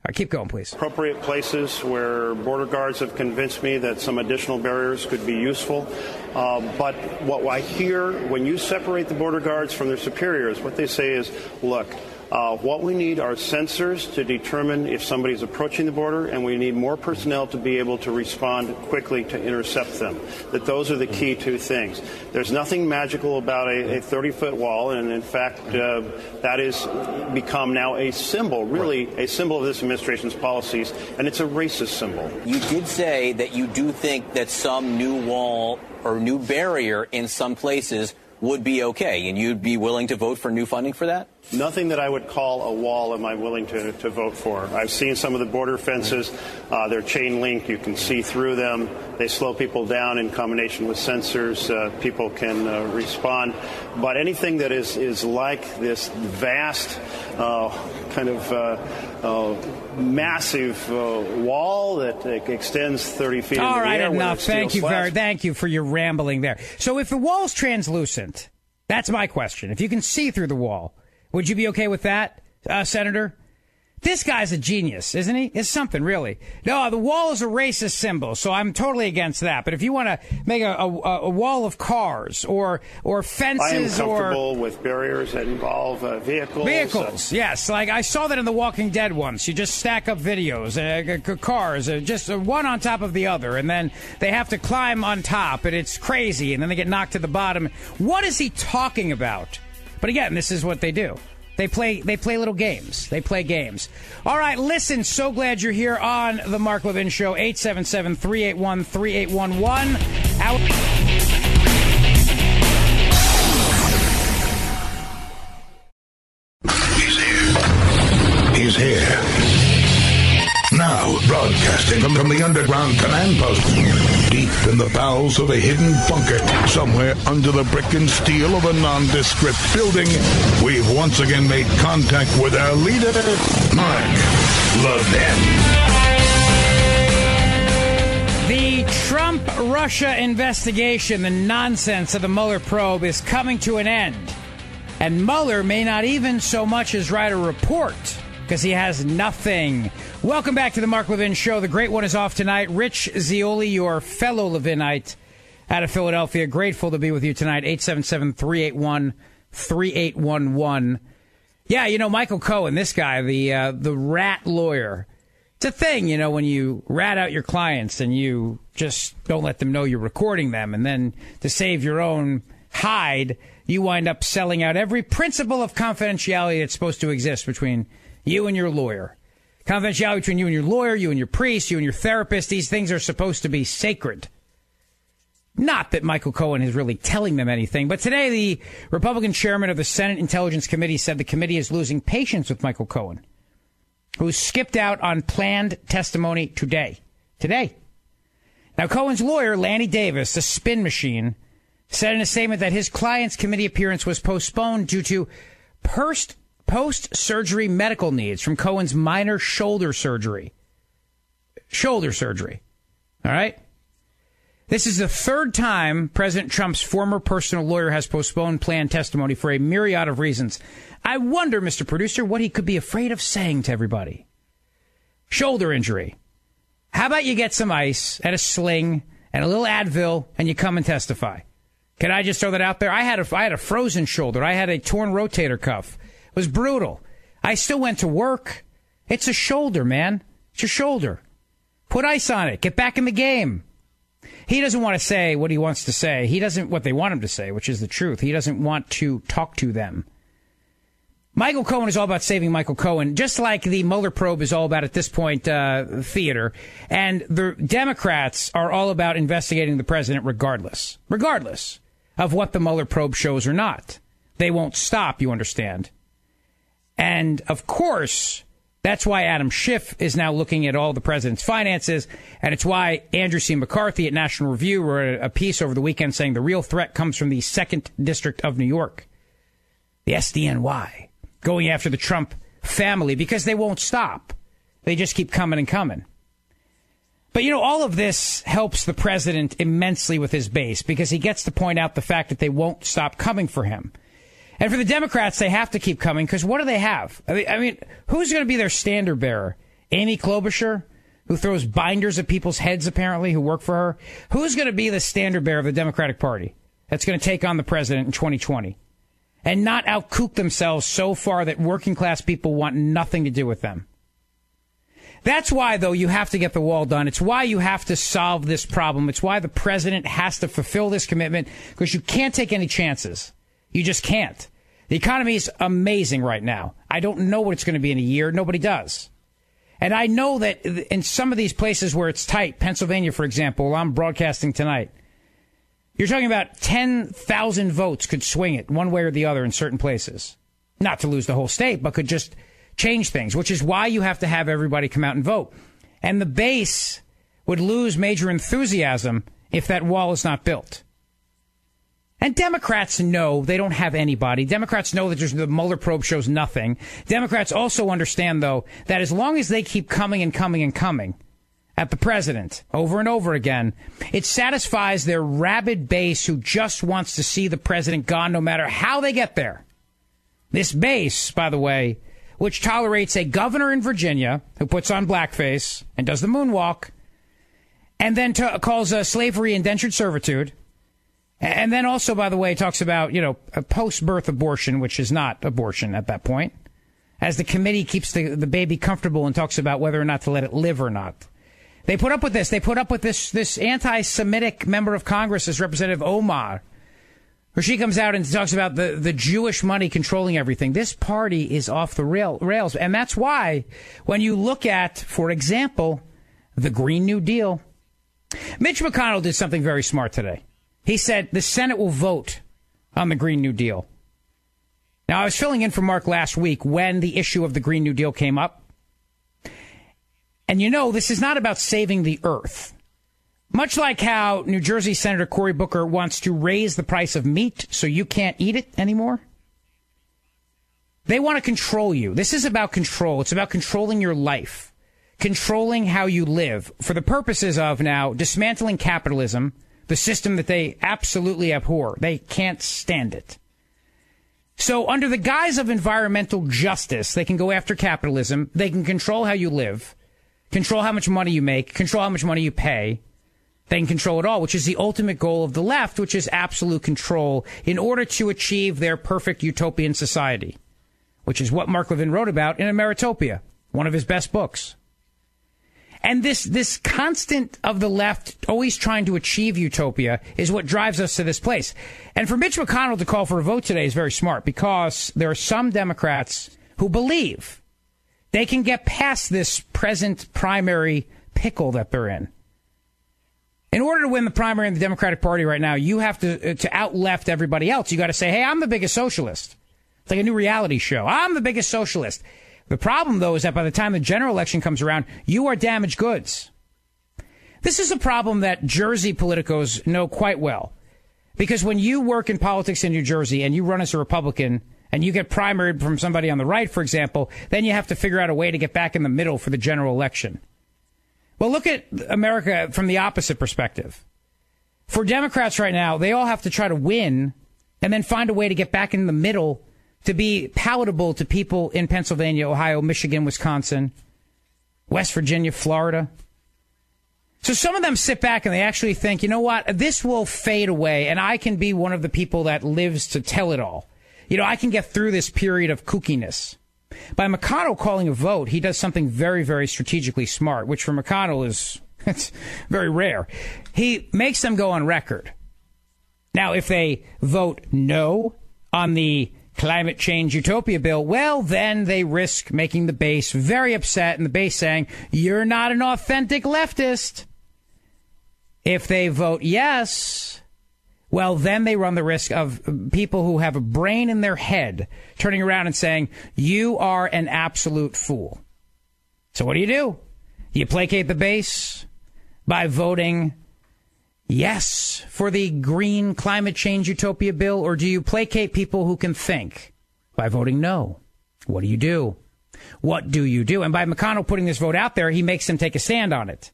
Right, keep going, please. Appropriate places where border guards have convinced me that some additional barriers could be useful. Uh, but what I hear when you separate the border guards from their superiors, what they say is, look, uh, what we need are sensors to determine if somebody is approaching the border, and we need more personnel to be able to respond quickly to intercept them. That those are the key two things. There's nothing magical about a 30 foot wall, and in fact, uh, that has become now a symbol, really a symbol of this administration's policies, and it's a racist symbol. You did say that you do think that some new wall or new barrier in some places would be okay, and you'd be willing to vote for new funding for that? Nothing that I would call a wall am I willing to, to vote for. I've seen some of the border fences. Uh, they're chain link. You can see through them. They slow people down in combination with sensors. Uh, people can uh, respond. But anything that is, is like this vast uh, kind of uh, uh, massive wall that extends 30 feet All right, enough. Thank you very, thank you for your rambling there. So if the wall's translucent, that's my question. If you can see through the wall, would you be okay with that, uh, Senator? This guy's a genius, isn't he? It's something, really. No, the wall is a racist symbol, so I'm totally against that. But if you want to make a, a, a, wall of cars or or fences I am comfortable or with barriers that involve uh, vehicles. Vehicles, uh, yes. Like I saw that in The Walking Dead once. You just stack up videos, uh, cars, uh, just one on top of the other, and then they have to climb on top, and it's crazy, and then they get knocked to the bottom. What is he talking about? But again, this is what they do. They play they play little games. They play games. All right, listen, so glad you're here on the Mark Levin show 877-381-3811. He's from, the underground command post, deep in the bowels of a hidden bunker, somewhere under the brick and steel of a nondescript building, we've once again made contact with our leader, Mark Levin. The Trump Russia investigation, the nonsense of the Mueller probe, is coming to an end. And Mueller may not even so much as write a report because he has nothing. Welcome back to the Mark Levin Show. The great one is off tonight. Rich Zeoli, your fellow Levinite out of Philadelphia. Grateful to be with you tonight. 877 381 3811. Yeah, you know, Michael Cohen, this guy, the, uh, the rat lawyer. It's a thing, you know, when you rat out your clients and you just don't let them know you're recording them. And then to save your own hide, you wind up selling out every principle of confidentiality that's supposed to exist between you and your lawyer. Confidentiality between you and your lawyer, you and your priest, you and your therapist, these things are supposed to be sacred. Not that Michael Cohen is really telling them anything, but today the Republican chairman of the Senate Intelligence Committee said the committee is losing patience with Michael Cohen, who skipped out on planned testimony today. Today. Now, Cohen's lawyer, Lanny Davis, the spin machine, said in a statement that his client's committee appearance was postponed due to post post surgery medical needs from Cohen's minor shoulder surgery. Shoulder surgery. All right? This is the third time President Trump's former personal lawyer has postponed planned testimony for a myriad of reasons. I wonder, Mr. Producer, what he could be afraid of saying to everybody. Shoulder injury. How about you get some ice and a sling and a little Advil and you come and testify? Can I just throw that out there? I had a, I had a frozen shoulder. I had a torn rotator cuff was brutal. I still went to work. It's a shoulder, man. It's your shoulder. Put ice on it. Get back in the game. He doesn't want to say what he wants to say. He doesn't what they want him to say, which is the truth. He doesn't want to talk to them. Michael Cohen is all about saving Michael Cohen, just like the Mueller probe is all about at this point uh, theater. And the Democrats are all about investigating the president regardless, regardless of what the Mueller probe shows or not. They won't stop, you understand. And of course, that's why Adam Schiff is now looking at all the president's finances. And it's why Andrew C. McCarthy at National Review wrote a piece over the weekend saying the real threat comes from the second district of New York, the SDNY, going after the Trump family because they won't stop. They just keep coming and coming. But you know, all of this helps the president immensely with his base because he gets to point out the fact that they won't stop coming for him. And for the Democrats, they have to keep coming because what do they have? I mean, I mean who's going to be their standard bearer? Amy Klobuchar, who throws binders at people's heads, apparently, who work for her? Who's going to be the standard bearer of the Democratic Party that's going to take on the president in 2020 and not outcook themselves so far that working class people want nothing to do with them? That's why, though, you have to get the wall done. It's why you have to solve this problem. It's why the president has to fulfill this commitment because you can't take any chances. You just can't. The economy is amazing right now. I don't know what it's going to be in a year. Nobody does. And I know that in some of these places where it's tight, Pennsylvania, for example, I'm broadcasting tonight, You're talking about 10,000 votes could swing it one way or the other in certain places. Not to lose the whole state, but could just change things, which is why you have to have everybody come out and vote. And the base would lose major enthusiasm if that wall is not built. And Democrats know they don't have anybody. Democrats know that the Mueller probe shows nothing. Democrats also understand, though, that as long as they keep coming and coming and coming at the president over and over again, it satisfies their rabid base who just wants to see the president gone no matter how they get there. This base, by the way, which tolerates a governor in Virginia who puts on blackface and does the moonwalk, and then t- calls uh, slavery indentured servitude and then also, by the way, it talks about, you know, post birth abortion, which is not abortion at that point, as the committee keeps the, the baby comfortable and talks about whether or not to let it live or not. They put up with this. They put up with this, this anti Semitic member of Congress, this Representative Omar, where she comes out and talks about the, the Jewish money controlling everything. This party is off the rail, rails. And that's why when you look at, for example, the Green New Deal, Mitch McConnell did something very smart today. He said the Senate will vote on the Green New Deal. Now, I was filling in for Mark last week when the issue of the Green New Deal came up. And you know, this is not about saving the earth. Much like how New Jersey Senator Cory Booker wants to raise the price of meat so you can't eat it anymore. They want to control you. This is about control. It's about controlling your life, controlling how you live for the purposes of now dismantling capitalism the system that they absolutely abhor. They can't stand it. So, under the guise of environmental justice, they can go after capitalism. They can control how you live, control how much money you make, control how much money you pay. They can control it all, which is the ultimate goal of the left, which is absolute control in order to achieve their perfect utopian society, which is what Mark Levin wrote about in Ameritopia, one of his best books. And this, this constant of the left always trying to achieve utopia is what drives us to this place. And for Mitch McConnell to call for a vote today is very smart because there are some Democrats who believe they can get past this present primary pickle that they're in. In order to win the primary in the Democratic Party right now, you have to uh, to out left everybody else. You got to say, "Hey, I'm the biggest socialist." It's like a new reality show. I'm the biggest socialist. The problem, though, is that by the time the general election comes around, you are damaged goods. This is a problem that Jersey politicos know quite well. Because when you work in politics in New Jersey and you run as a Republican and you get primaried from somebody on the right, for example, then you have to figure out a way to get back in the middle for the general election. Well, look at America from the opposite perspective. For Democrats right now, they all have to try to win and then find a way to get back in the middle to be palatable to people in Pennsylvania, Ohio, Michigan, Wisconsin, West Virginia, Florida. So some of them sit back and they actually think, you know what, this will fade away and I can be one of the people that lives to tell it all. You know, I can get through this period of kookiness. By McConnell calling a vote, he does something very, very strategically smart, which for McConnell is it's very rare. He makes them go on record. Now, if they vote no on the climate change utopia bill, well, then they risk making the base very upset and the base saying, you're not an authentic leftist. If they vote yes, well, then they run the risk of people who have a brain in their head turning around and saying, you are an absolute fool. So what do you do? You placate the base by voting yes for the green climate change utopia bill, or do you placate people who can think by voting no? What do you do? What do you do? And by McConnell putting this vote out there, he makes them take a stand on it.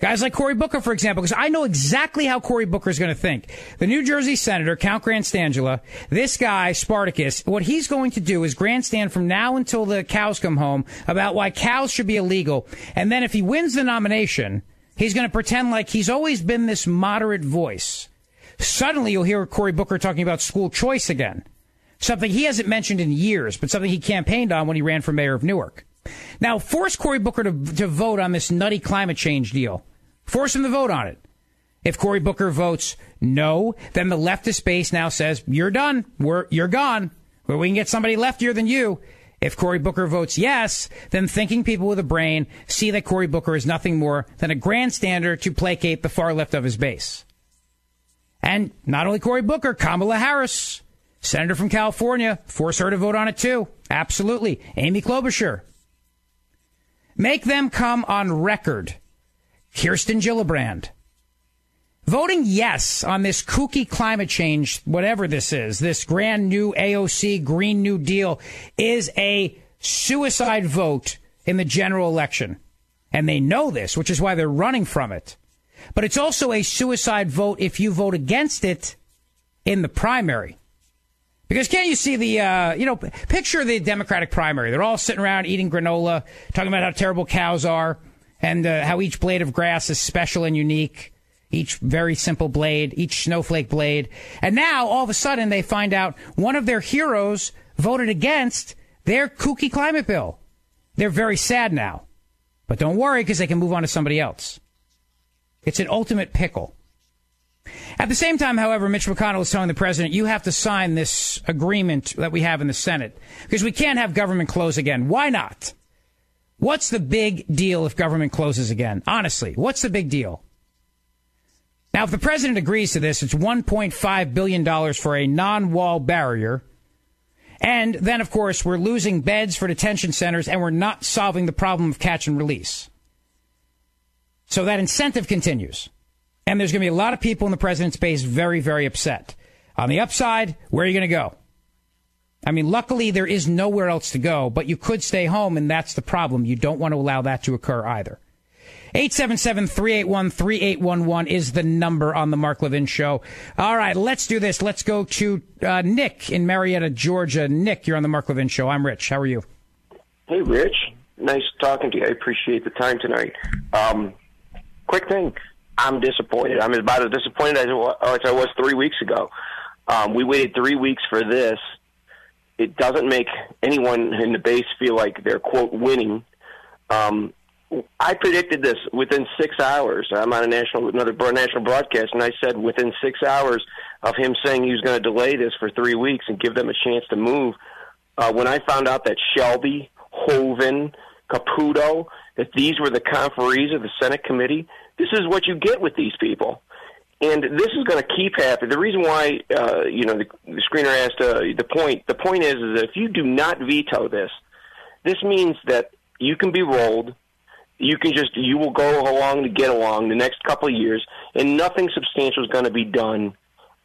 Guys like Cory Booker, for example, because I know exactly how Cory Booker is going to think. The New Jersey Senator, Count Grandstangela, this guy, Spartacus, what he's going to do is grandstand from now until the cows come home about why cows should be illegal. And then if he wins the nomination, He's going to pretend like he's always been this moderate voice. Suddenly you'll hear Cory Booker talking about school choice again. Something he hasn't mentioned in years, but something he campaigned on when he ran for mayor of Newark. Now, force Cory Booker to, to vote on this nutty climate change deal. Force him to vote on it. If Cory Booker votes no, then the leftist base now says, you're done. We're, you're gone. Well, we can get somebody leftier than you. If Cory Booker votes yes, then thinking people with a brain see that Cory Booker is nothing more than a grandstander to placate the far left of his base. And not only Cory Booker, Kamala Harris, senator from California, force her to vote on it too. Absolutely. Amy Klobuchar. Make them come on record. Kirsten Gillibrand. Voting yes on this kooky climate change, whatever this is, this grand new AOC Green New Deal is a suicide vote in the general election. And they know this, which is why they're running from it. But it's also a suicide vote if you vote against it in the primary. Because can't you see the, uh, you know, picture the Democratic primary. They're all sitting around eating granola, talking about how terrible cows are, and uh, how each blade of grass is special and unique. Each very simple blade, each snowflake blade. And now, all of a sudden, they find out one of their heroes voted against their kooky climate bill. They're very sad now. But don't worry, because they can move on to somebody else. It's an ultimate pickle. At the same time, however, Mitch McConnell is telling the president, you have to sign this agreement that we have in the Senate because we can't have government close again. Why not? What's the big deal if government closes again? Honestly, what's the big deal? Now, if the president agrees to this, it's $1.5 billion for a non wall barrier. And then, of course, we're losing beds for detention centers and we're not solving the problem of catch and release. So that incentive continues. And there's going to be a lot of people in the president's base very, very upset. On the upside, where are you going to go? I mean, luckily there is nowhere else to go, but you could stay home, and that's the problem. You don't want to allow that to occur either. 877-381-3811 is the number on the Mark Levin show. All right, let's do this. Let's go to uh, Nick in Marietta, Georgia. Nick, you're on the Mark Levin show. I'm Rich. How are you? Hey, Rich. Nice talking to you. I appreciate the time tonight. Um, quick thing. I'm disappointed. I'm about as disappointed as, as I was three weeks ago. Um, we waited three weeks for this. It doesn't make anyone in the base feel like they're quote winning. Um, I predicted this within six hours. I'm on a national another national broadcast, and I said within six hours of him saying he was going to delay this for three weeks and give them a chance to move. Uh, when I found out that Shelby, Hoeven, Capito, that these were the conferees of the Senate committee, this is what you get with these people. And this is going to keep happening. The reason why, uh, you know, the, the screener asked uh, the point. The point is, is that if you do not veto this, this means that you can be rolled. You can just you will go along to get along the next couple of years, and nothing substantial is going to be done.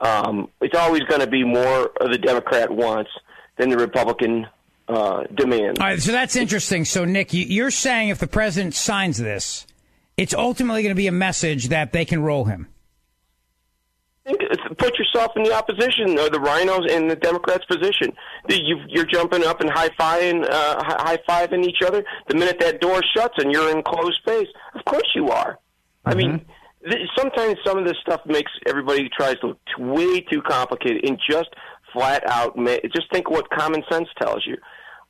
Um, it's always going to be more of the Democrat wants than the Republican uh, demands. All right, so that's interesting. So, Nick, you're saying if the president signs this, it's ultimately going to be a message that they can roll him. Put yourself in the opposition or the RINOs in the Democrats' position. You, are jumping up and high fiving, uh, high fiving each other. The minute that door shuts and you're in closed space, of course you are. Mm-hmm. I mean, th- sometimes some of this stuff makes everybody tries to way too complicated and just flat out. Just think what common sense tells you.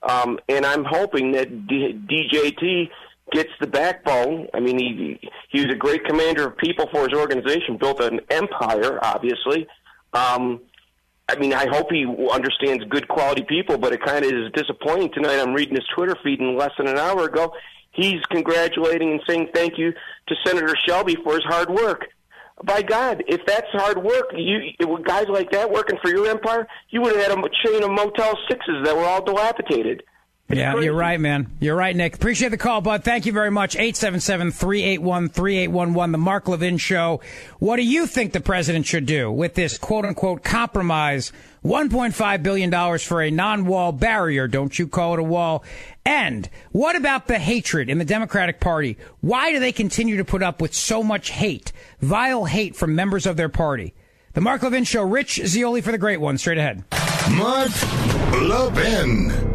Um, and I'm hoping that D- DJT gets the backbone. I mean, he he was a great commander of people for his organization, built an empire, obviously. Um, I mean, I hope he understands good quality people, but it kind of is disappointing tonight. I'm reading his Twitter feed, and less than an hour ago, he's congratulating and saying thank you to Senator Shelby for his hard work. By God, if that's hard work, you with guys like that working for your empire, you would have had a chain of Motel Sixes that were all dilapidated. It's yeah, crazy. you're right, man. You're right, Nick. Appreciate the call, bud. Thank you very much. 877-381-3811, the Mark Levin Show. What do you think the president should do with this quote-unquote compromise? $1.5 billion for a non-wall barrier. Don't you call it a wall. And what about the hatred in the Democratic Party? Why do they continue to put up with so much hate, vile hate from members of their party? The Mark Levin Show. Rich Zeoli for the great one. Straight ahead. Mark Levin.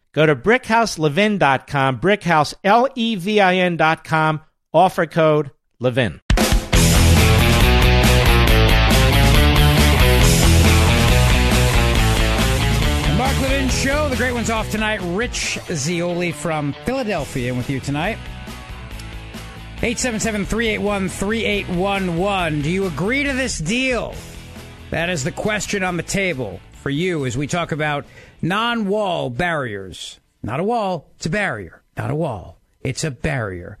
Go to brickhouselevin.com, brickhouse, L-E-V-I-N.com, offer code LEVIN. The Mark Levin Show. The great one's off tonight. Rich Zeoli from Philadelphia with you tonight. 877-381-3811. Do you agree to this deal? That is the question on the table for you as we talk about non-wall barriers. Not a wall, it's a barrier. Not a wall, it's a barrier.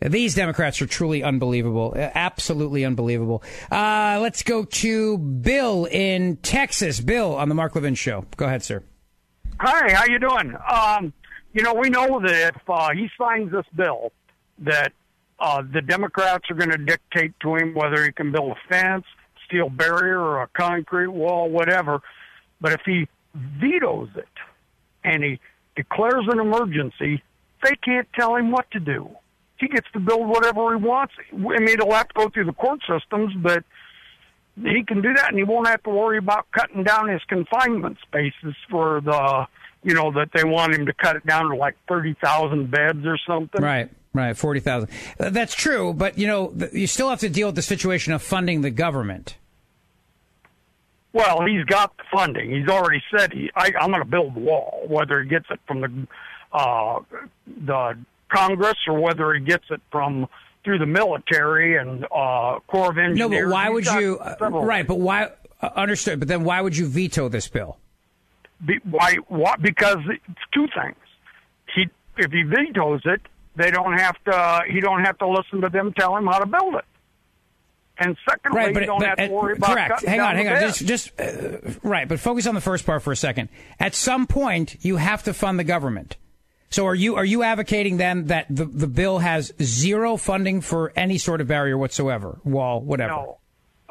These Democrats are truly unbelievable. Absolutely unbelievable. Uh, let's go to Bill in Texas. Bill on the Mark Levin Show. Go ahead, sir. Hi, how you doing? Um, you know, we know that if uh, he signs this bill, that uh, the Democrats are going to dictate to him whether he can build a fence, steel barrier, or a concrete wall, whatever. But if he vetoes it and he declares an emergency, they can't tell him what to do. He gets to build whatever he wants. I mean, he'll have to go through the court systems, but he can do that, and he won't have to worry about cutting down his confinement spaces for the, you know, that they want him to cut it down to like thirty thousand beds or something. Right. Right, forty thousand. Uh, That's true, but you know you still have to deal with the situation of funding the government. Well, he's got the funding. He's already said he, I, I'm going to build the wall, whether he gets it from the uh, the Congress or whether he gets it from through the military and uh, Corps of Engineers. No, but why He's would you? uh, several right, but why? Uh, understood. But then why would you veto this bill? Be, why? Why? Because it's two things. He, if he vetoes it, they don't have to. He don't have to listen to them tell him how to build it. And secondly, Right, but, you don't but have to uh, worry about correct. cutting Hang on, hang on. Just, just uh, right, but focus on the first part for a second. At some point, you have to fund the government. So are you are you advocating then that the the bill has zero funding for any sort of barrier whatsoever, wall, whatever? No.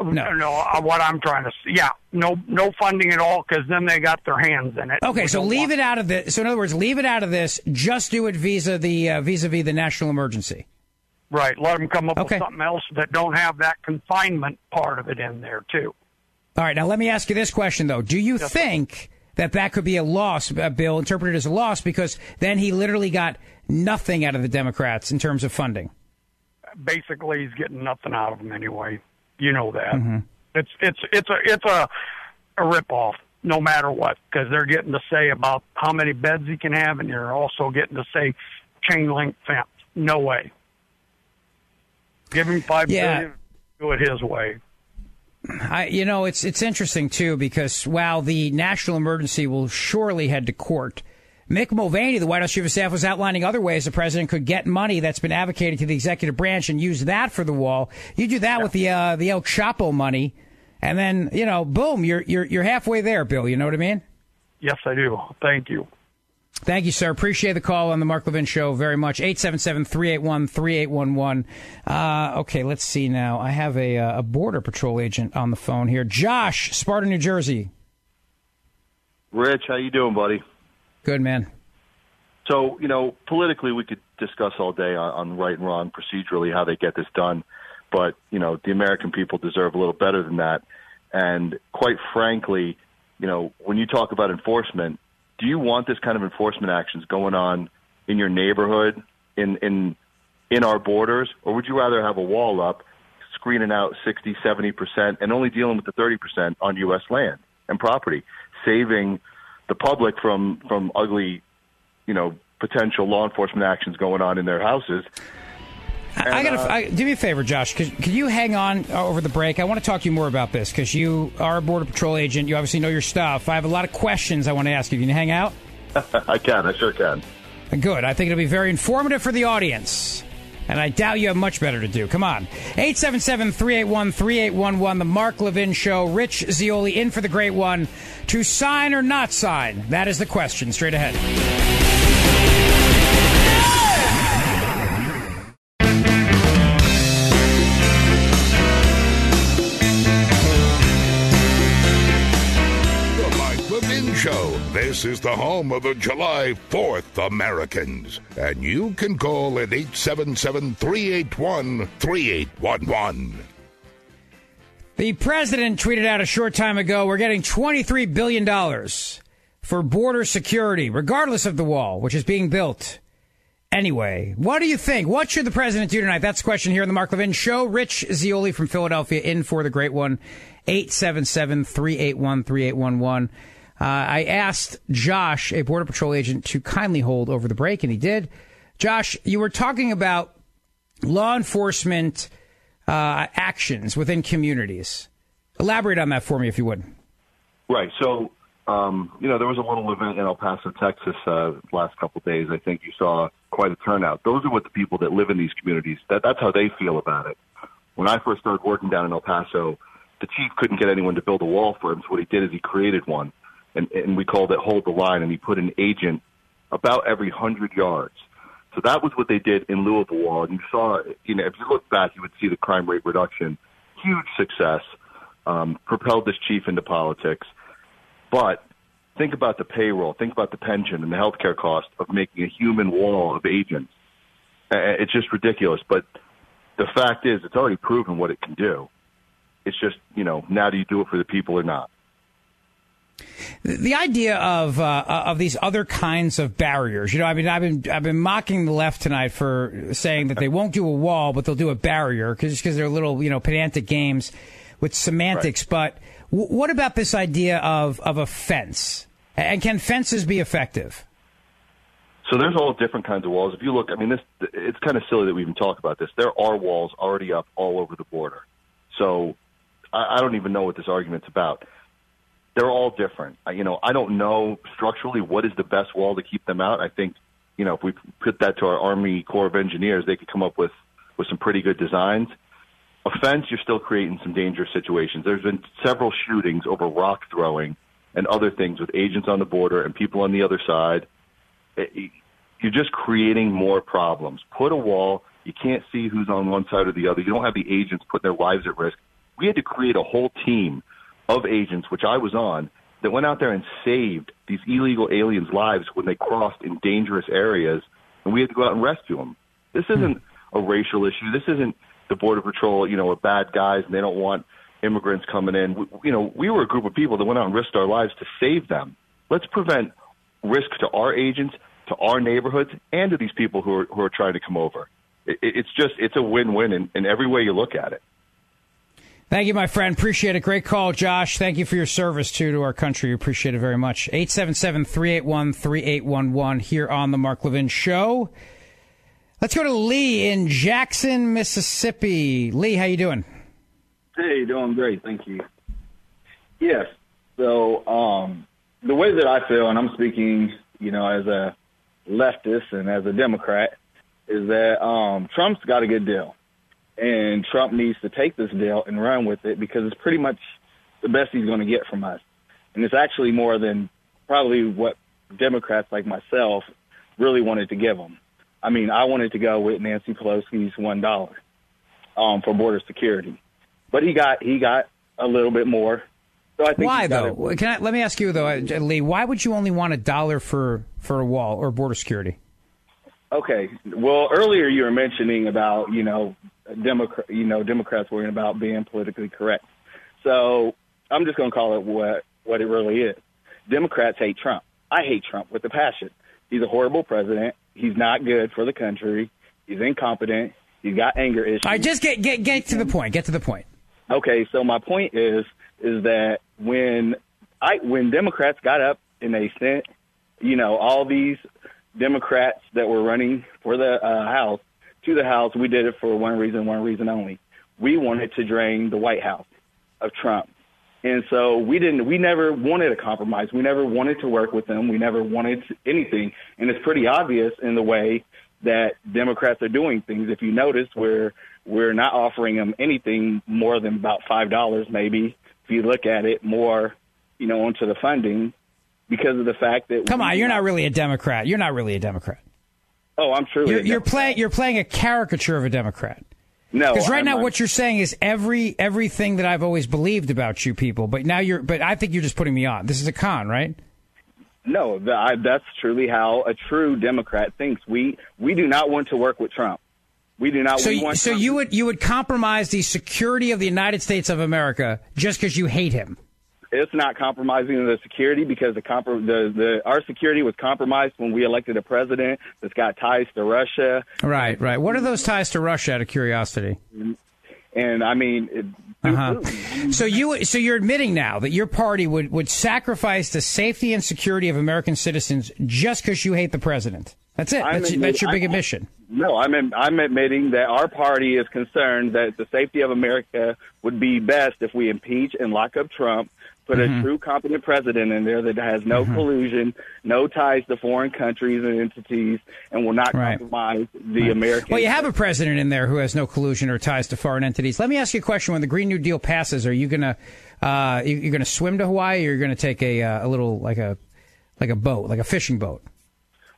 No, no. uh, What I'm trying to, s- yeah, no, no funding at all, because then they got their hands in it. Okay, so leave it out of this. So in other words, leave it out of this. Just do it visa the uh, vis-a-vis the national emergency. Right, let them come up Okay. with something else that don't have that confinement part of it in there too. All right, now let me ask you this question though: Do you think that that could be a loss, uh, Bill, interpreted as a loss because then he literally got nothing out of the Democrats in terms of funding? Basically, he's getting nothing out of them anyway. You know that. Mm-hmm. It's it's it's a it's a a rip off, no matter what, because they're getting to say about how many beds he can have, and they're also getting to say chain link fence. No way. Give him five Yeah. billion, do it his way. I, you know, it's it's interesting too because while the national emergency will surely head to court, Mick Mulvaney, the White House chief of staff, was outlining other ways the president could get money that's been advocated to the executive branch and use that for the wall. You do that with the uh, the El Chapo money, and then you know, boom, you're you're you're halfway there, Bill. You know what I mean? Yes, I do. Thank you. Thank you, sir. Appreciate the call on the Mark Levin Show very much. 877-381-3811. Uh, okay, let's see now. I have a, uh, a Border Patrol agent on the phone here. Josh, Sparta, New Jersey. Rich, how you doing, buddy? Good, man. So, you know, politically, we could discuss all day on, on right and wrong procedurally how they get this done, but you know, the American people deserve a little better than that. And quite frankly, you know, when you talk about enforcement, do you want this kind of enforcement actions going on in your neighborhood, in in in our borders, or would you rather have a wall up, screening out 60, 70 percent, and only dealing with the 30 percent on U.S. land and property, saving the public from from ugly you know, potential law enforcement actions going on in their houses. I, I gotta uh, do me a favor, Josh. Could, could you hang on uh, over the break? I want to talk to you more about this because you are a border patrol agent. You obviously know your stuff. I have a lot of questions I want to ask you. Can you hang out? I can, I sure can. Good. I think it'll be very informative for the audience. And I doubt you have much better to do. Come on. 877 381 3811, The Mark Levin Show. Rich Zeoli in for the great one. To sign or not sign? That is the question. Straight ahead. Is the home of the July 4th Americans, and you can call at 877 381 3811. The president tweeted out a short time ago we're getting $23 billion for border security, regardless of the wall, which is being built. Anyway, what do you think? What should the president do tonight? That's the question here on the Mark Levin Show. Rich Zeoli from Philadelphia in for the great one. 877 381 3811. Uh, I asked Josh, a Border Patrol agent, to kindly hold over the break, and he did. Josh, you were talking about law enforcement uh, actions within communities. Elaborate on that for me, if you would. Right. So, um, you know, there was a little event in El Paso, Texas, uh, last couple of days. I think you saw quite a turnout. Those are what the people that live in these communities. That that's how they feel about it. When I first started working down in El Paso, the chief couldn't get anyone to build a wall for him. So what he did is he created one, and and we called it hold the line, and he put an agent about every hundred yards. So that was what they did in lieu of a wall. And you saw, you know, if you look back, you would see the crime rate reduction, huge success, um, propelled this chief into politics. But think about the payroll, think about the pension and the healthcare cost of making a human wall of agents. It's just ridiculous. But the fact is, it's already proven what it can do. It's just, you know, now do you do it for the people or not? The idea of uh, of these other kinds of barriers, you know, I mean, I've been I've been mocking the left tonight for saying that they won't do a wall, but they'll do a barrier because because they're little, you know, pedantic games with semantics. But w- what about this idea of of a fence? And can fences be effective? So there's all different kinds of walls. If you look, I mean, this it's kind of silly that we even talk about this. There are walls already up all over the border. So I, I don't even know what this argument's about. They're all different. You know, I don't know structurally what is the best wall to keep them out. I think, you know, if we put that to our Army Corps of Engineers, they could come up with with some pretty good designs. A fence, you're still creating some dangerous situations. There's been several shootings over rock throwing and other things with agents on the border and people on the other side. Eh, it- you're just creating more problems. Put a wall. You can't see who's on one side or the other. You don't have the agents put their lives at risk. We had to create a whole team of agents, which I was on, that went out there and saved these illegal aliens' lives when they crossed in dangerous areas, and we had to go out and rescue them. This hmm. isn't a racial issue. This isn't the border patrol, you know, are bad guys and they don't want immigrants coming in. We, you know, we were a group of people that went out and risked our lives to save them. Let's prevent risk to our agents, to our neighborhoods, and to these people who are who are trying to come over. It, it's just it's a win-win in, in every way you look at it. Thank you, my friend. Appreciate it. Great call, Josh. Thank you for your service, too, to our country. We Appreciate it very much. 877 381 3811 here on The Mark Levin Show. Let's go to Lee in Jackson, Mississippi. Lee, how you doing? Hey, doing great, thank you. Yes. So, um, the way that I feel, and I'm speaking, you know, as a leftist and as a Democrat, is that um, Trump's got a good deal, and Trump needs to take this deal and run with it because it's pretty much the best he's going to get from us, and it's actually more than probably what Democrats like myself really wanted to give him. I mean, I wanted to go with Nancy Pelosi's one dollar um, for border security, but he got he got a little bit more. So I think Why though? Can I, let me ask you though, uh, Lee. Why would you only want a dollar for for a wall or border security? Okay. Well, earlier you were mentioning about you know Democrat, you know Democrats worrying about being politically correct. So I'm just going to call it what what it really is. Democrats hate Trump. I hate Trump with a passion. He's a horrible president. He's not good for the country. He's incompetent. He's got anger issues. All right, just get get get to the point. Get to the point. Okay, so my point is is that when I when Democrats got up and they sent, you know, all these Democrats that were running for the uh, House to the House, we did it for one reason, one reason only. We wanted to drain the White House of Trump. And so we didn't, we never wanted a compromise. We never wanted to work with them. We never wanted anything. And it's pretty obvious in the way that Democrats are doing things. If you notice, we're, we're not offering them anything more than about $5 maybe. If you look at it more, you know, onto the funding because of the fact that. Come on, you're not really a Democrat. You're not really a Democrat. Oh, I'm truly. You're, you're playing. You're playing a caricature of a Democrat. No, because right I'm- now I'm- what you're saying is every everything that I've always believed about you people. But now you're. But I think you're just putting me on. This is a con, right? No, the, I, that's truly how a true Democrat thinks. We we do not want to work with Trump. We do not So, we want so Trump. you would you would compromise the security of the United States of America just because you hate him? It's not compromising the security because the, compro- the the our security was compromised when we elected a president that's got ties to Russia. Right, right. What are those ties to Russia? Out of curiosity. And I mean, it, Uh-huh. So you so you're admitting now that your party would, would sacrifice the safety and security of American citizens just because you hate the president. That's it. That's, admit- that's your big I'm- admission. No, I'm I'm admitting that our party is concerned that the safety of America would be best if we impeach and lock up Trump, put Mhm. a true competent president in there that has no Mm-hmm. collusion, no ties to foreign countries and entities, and will not Right. compromise the American. Well, you have a president in there who has no collusion or ties to foreign entities. Let me ask you a question: When the Green New Deal passes, are you gonna uh, you- you're gonna swim to Hawaii, or you're gonna take a uh, a little like a like a boat, like a fishing boat?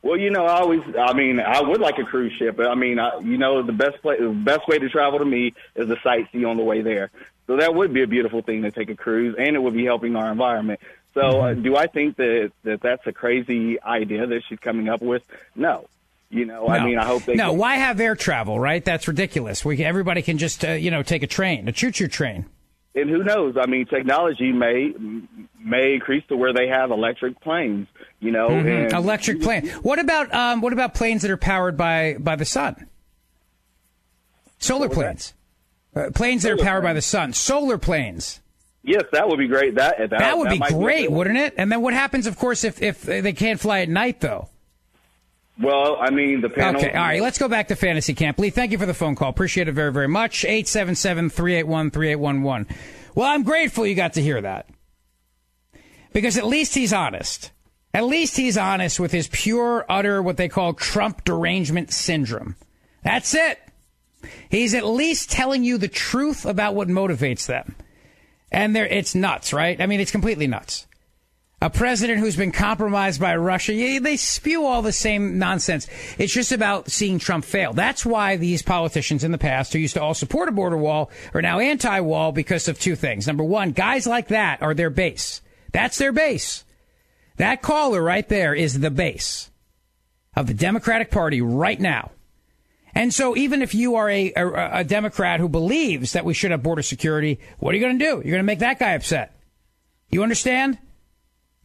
Well, you know, I always, I mean, I would like a cruise ship, but I mean, I, you know, the best place, the best way to travel to me is the sightsee on the way there. So that would be a beautiful thing to take a cruise, and it would be helping our environment. So, uh, Mm-hmm. do I think that that that's a crazy idea that she's coming up with? No. You know, I mean, I hope they. No, can- why have air travel? Right? That's ridiculous. We everybody can just uh, you know take a train, a choo choo train. and who knows? I mean, technology may may increase to where they have electric planes. You know, Mhm. and Electric plane. What about um, what about planes that are powered by by the sun? Solar planes. Uh, planes that are powered by the sun. Solar planes. Yes, that would be great. That that, That would be great, one. wouldn't it? And then what happens, of course, if if they can't fly at night, though? Well, I mean, the panel. Okay, all right. Let's go back to fantasy camp. Lee, thank you for the phone call. Appreciate it very, very much. 877-381-3811. Well, I'm grateful you got to hear that. Because at least he's honest. At least he's honest with his pure, utter, what they call Trump derangement syndrome. That's it. He's at least telling you the truth about what motivates them. And there, it's nuts, right? I mean, it's completely nuts. A president who's been compromised by Russia, yeah, they spew all the same nonsense. It's just about seeing Trump fail. That's why these politicians in the past who used to all support a border wall are now anti-wall because of two things. Number one, guys like that are their base. That's their base. That caller right there is the base of the Democratic Party right now. And so even if you are a, a, a Democrat who believes that we should have border security, what are you going to do? You're going to make that guy upset. You understand?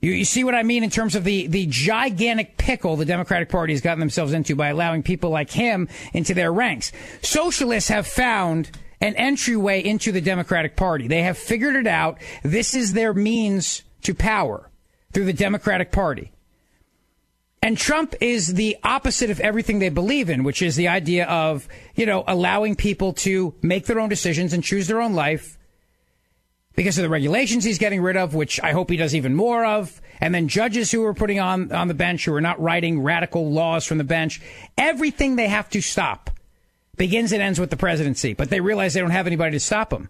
You, you see what I mean in terms of the, the gigantic pickle the Democratic Party has gotten themselves into by allowing people like him into their ranks. Socialists have found an entryway into the Democratic Party. They have figured it out. This is their means to power through the Democratic Party. And Trump is the opposite of everything they believe in, which is the idea of, you know, allowing people to make their own decisions and choose their own life because of the regulations he's getting rid of, which I hope he does even more of, and then judges who are putting on, on the bench who are not writing radical laws from the bench. Everything they have to stop begins and ends with the presidency, but they realize they don't have anybody to stop them.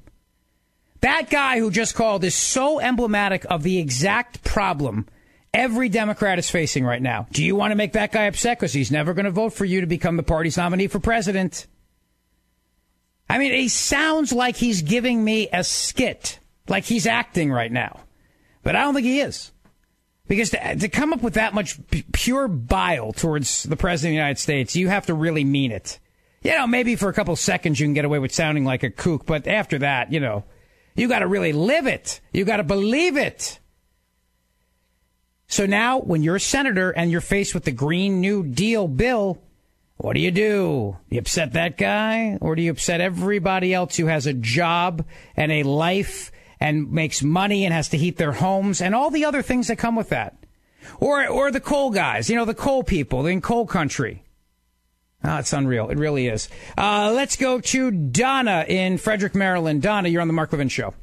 That guy who just called is so emblematic of the exact problem every Democrat is facing right now. Do you want to make that guy upset? Because he's never going to vote for you to become the party's nominee for president. I mean, he sounds like he's giving me a skit, like he's acting right now. But I don't think he is. Because to, to come up with that much p- pure bile towards the president of the United States, you have to really mean it. You know, maybe for a couple seconds you can get away with sounding like a kook, but after that, you know, you got to really live it. You got to believe it. So now, when you're a senator and you're faced with the Green New Deal bill, what do you do? You upset that guy, or do you upset everybody else who has a job and a life and makes money and has to heat their homes and all the other things that come with that? Or, or the coal guys, you know, the coal people in coal country. Ah, it's unreal. It really is. Uh, let's go to Donna in Frederick, Maryland. Donna, you're on the Mark Levin Show.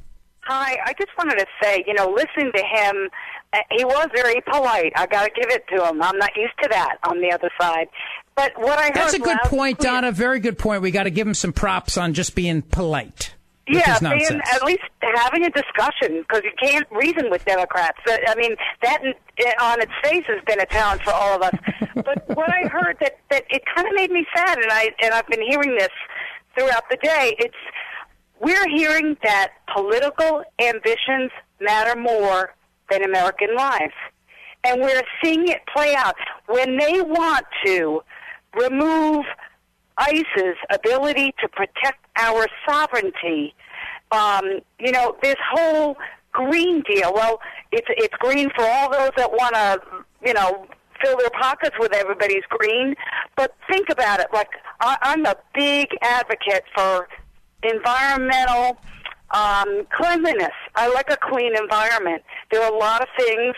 Hi, I just wanted to say, you know, listening to him, he was very polite. I got to give it to him. I'm not used to that on the other side. But what I heard That's a good point, clear- Donna. Very good point. We got to give him some props on just being polite. Yeah, being, at least having a discussion because you can't reason with Democrats. Uh, I mean, that on its face has been a challenge for all of us. but what I heard that that it kind of made me sad, and I and I've been hearing this throughout the day. It's we're hearing that political ambitions matter more than American life. And we're seeing it play out. When they want to remove ICE's ability to protect our sovereignty, um, you know, this whole Green Deal, well, it's, it's green for all those that want to, you know, fill their pockets with everybody's green. But think about it. Like, I, I'm a big advocate for environmental um, cleanliness. I like a clean environment. There are a lot of things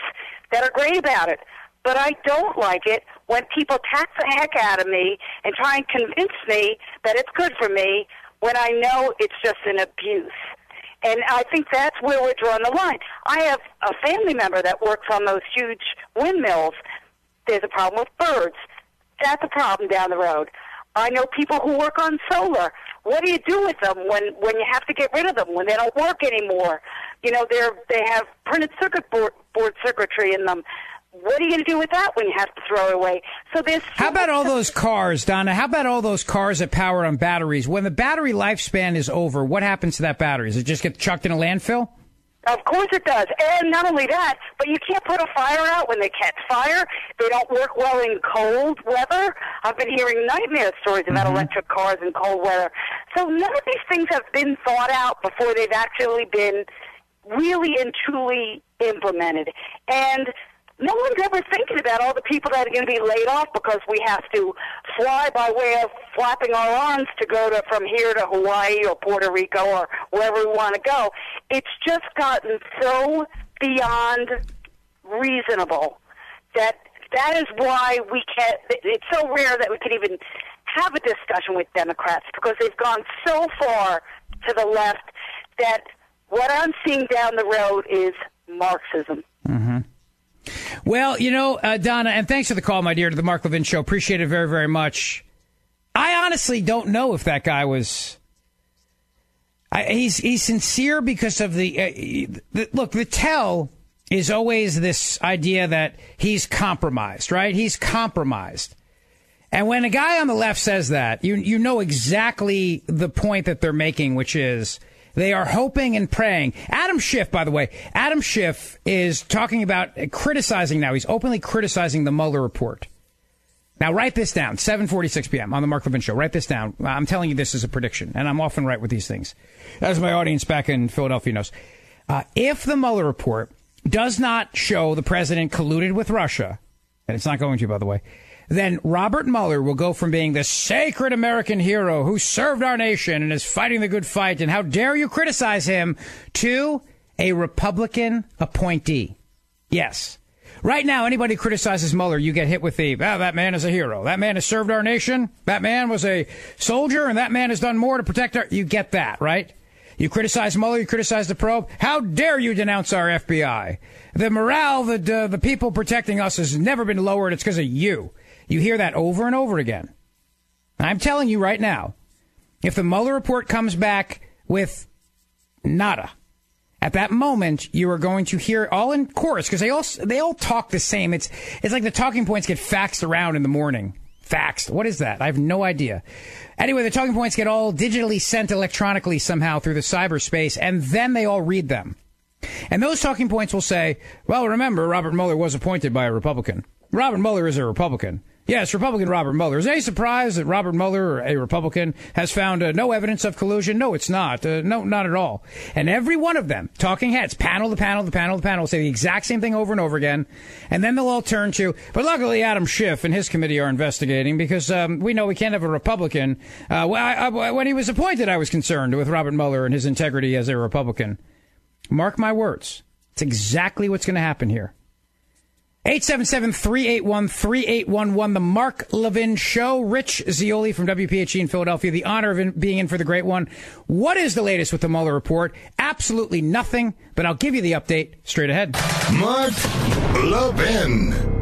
that are great about it, but I don't like it when people tax the heck out of me and try and convince me that it's good for me when I know it's just an abuse. And I think that's where we're drawing the line. I have a family member that works on those huge windmills. There's a problem with birds. That's a problem down the road. I know people who work on solar. What do you do with them when when you have to get rid of them when they don't work anymore? You know, they're they have printed circuit board, board circuitry in them. What are you going to do with that when you have to throw it away? So there's How about all those cars, Donna? How about all those cars that power on batteries? When the battery lifespan is over, what happens to that battery? Does it just get chucked in a landfill? Of course it does. And not only that, but you can't put a fire out when they catch fire. They don't work well in cold weather. I've been hearing nightmare stories about Mm-hmm. electric cars in cold weather. So none of these things have been thought out before they've actually been really and truly implemented. And no one's ever thinking about all the people that are going to be laid off because we have to fly by way of flapping our arms to go to from here to Hawaii or Puerto Rico or wherever we want to go. It's just gotten so beyond reasonable that that is why we can't. It's so rare that we can even have a discussion with Democrats because they've gone so far to the left that what I'm seeing down the road is Marxism. Mm-hmm. Well, you know, uh, Donna, and thanks for the call, my dear, to the Mark Levin Show. Appreciate it very, very much. I honestly don't know if that guy was. I, he's he's sincere because of the, uh, the look. The tell is always this idea that he's compromised, right? He's compromised. And when a guy on the left says that, you you know exactly the point that they're making, which is they are hoping and praying. Adam Schiff, by the way, Adam Schiff is talking about criticizing now. He's openly criticizing the Mueller report. Now write this down. 7:46 p.m. on the Mark Levin show. Write this down. I'm telling you this is a prediction, and I'm often right with these things, as my audience back in Philadelphia knows. Uh, if the Mueller report does not show the president colluded with Russia, and it's not going to, by the way, then Robert Mueller will go from being the sacred American hero who served our nation and is fighting the good fight, and how dare you criticize him, to a Republican appointee. Yes. Right now, anybody criticizes Mueller, you get hit with the, oh, that man is a hero. That man has served our nation. That man was a soldier, and that man has done more to protect our. You get that, right? You criticize Mueller, you criticize the probe. How dare you denounce our FBI? The morale, the, uh, the people protecting us has never been lowered. It's because of you. You hear that over and over again. I'm telling you right now, if the Mueller report comes back with nada, at that moment you are going to hear all in chorus because they all they all talk the same. It's it's like the talking points get faxed around in the morning. Faxed. What is that? I have no idea. Anyway, the talking points get all digitally sent electronically somehow through the cyberspace, and then they all read them. And those talking points will say, well, remember, Robert Mueller was appointed by a Republican. Robert Mueller is a Republican. Yes, Republican Robert Mueller. Is any surprise that Robert Mueller, a Republican, has found uh, no evidence of collusion? No, it's not. Uh, no, not at all. And every one of them, talking heads, panel the panel the panel the panel, will say the exact same thing over and over again. And then they'll all turn to, but luckily Adam Schiff and his committee are investigating because um, we know we can't have a Republican. Uh, I, I, when he was appointed, I was concerned with Robert Mueller and his integrity as a Republican. Mark my words. It's exactly what's going to happen here. 877-381-3811, the Mark Levin Show. Rich Zeoli from WPHT in Philadelphia. The honor of in, being in for the great one. What is the latest with the Mueller report? Absolutely nothing, but I'll give you the update straight ahead. Mark Levin.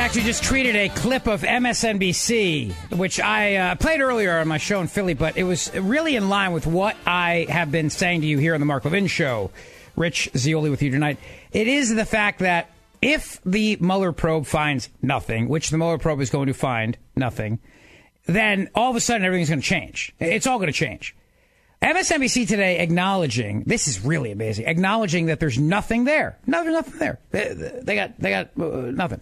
Actually just tweeted a clip of MSNBC, which I uh, played earlier on my show in Philly, but it was really in line with what I have been saying to you here on the Mark Levin Show. Rich Zeoli with you tonight. It is the fact that if the Mueller probe finds nothing, which the Mueller probe is going to find nothing, then all of a sudden everything's going to change. It's all going to change. MSNBC today acknowledging this is really amazing, acknowledging that there's nothing there. No, there's nothing there. They, they got they got uh, nothing.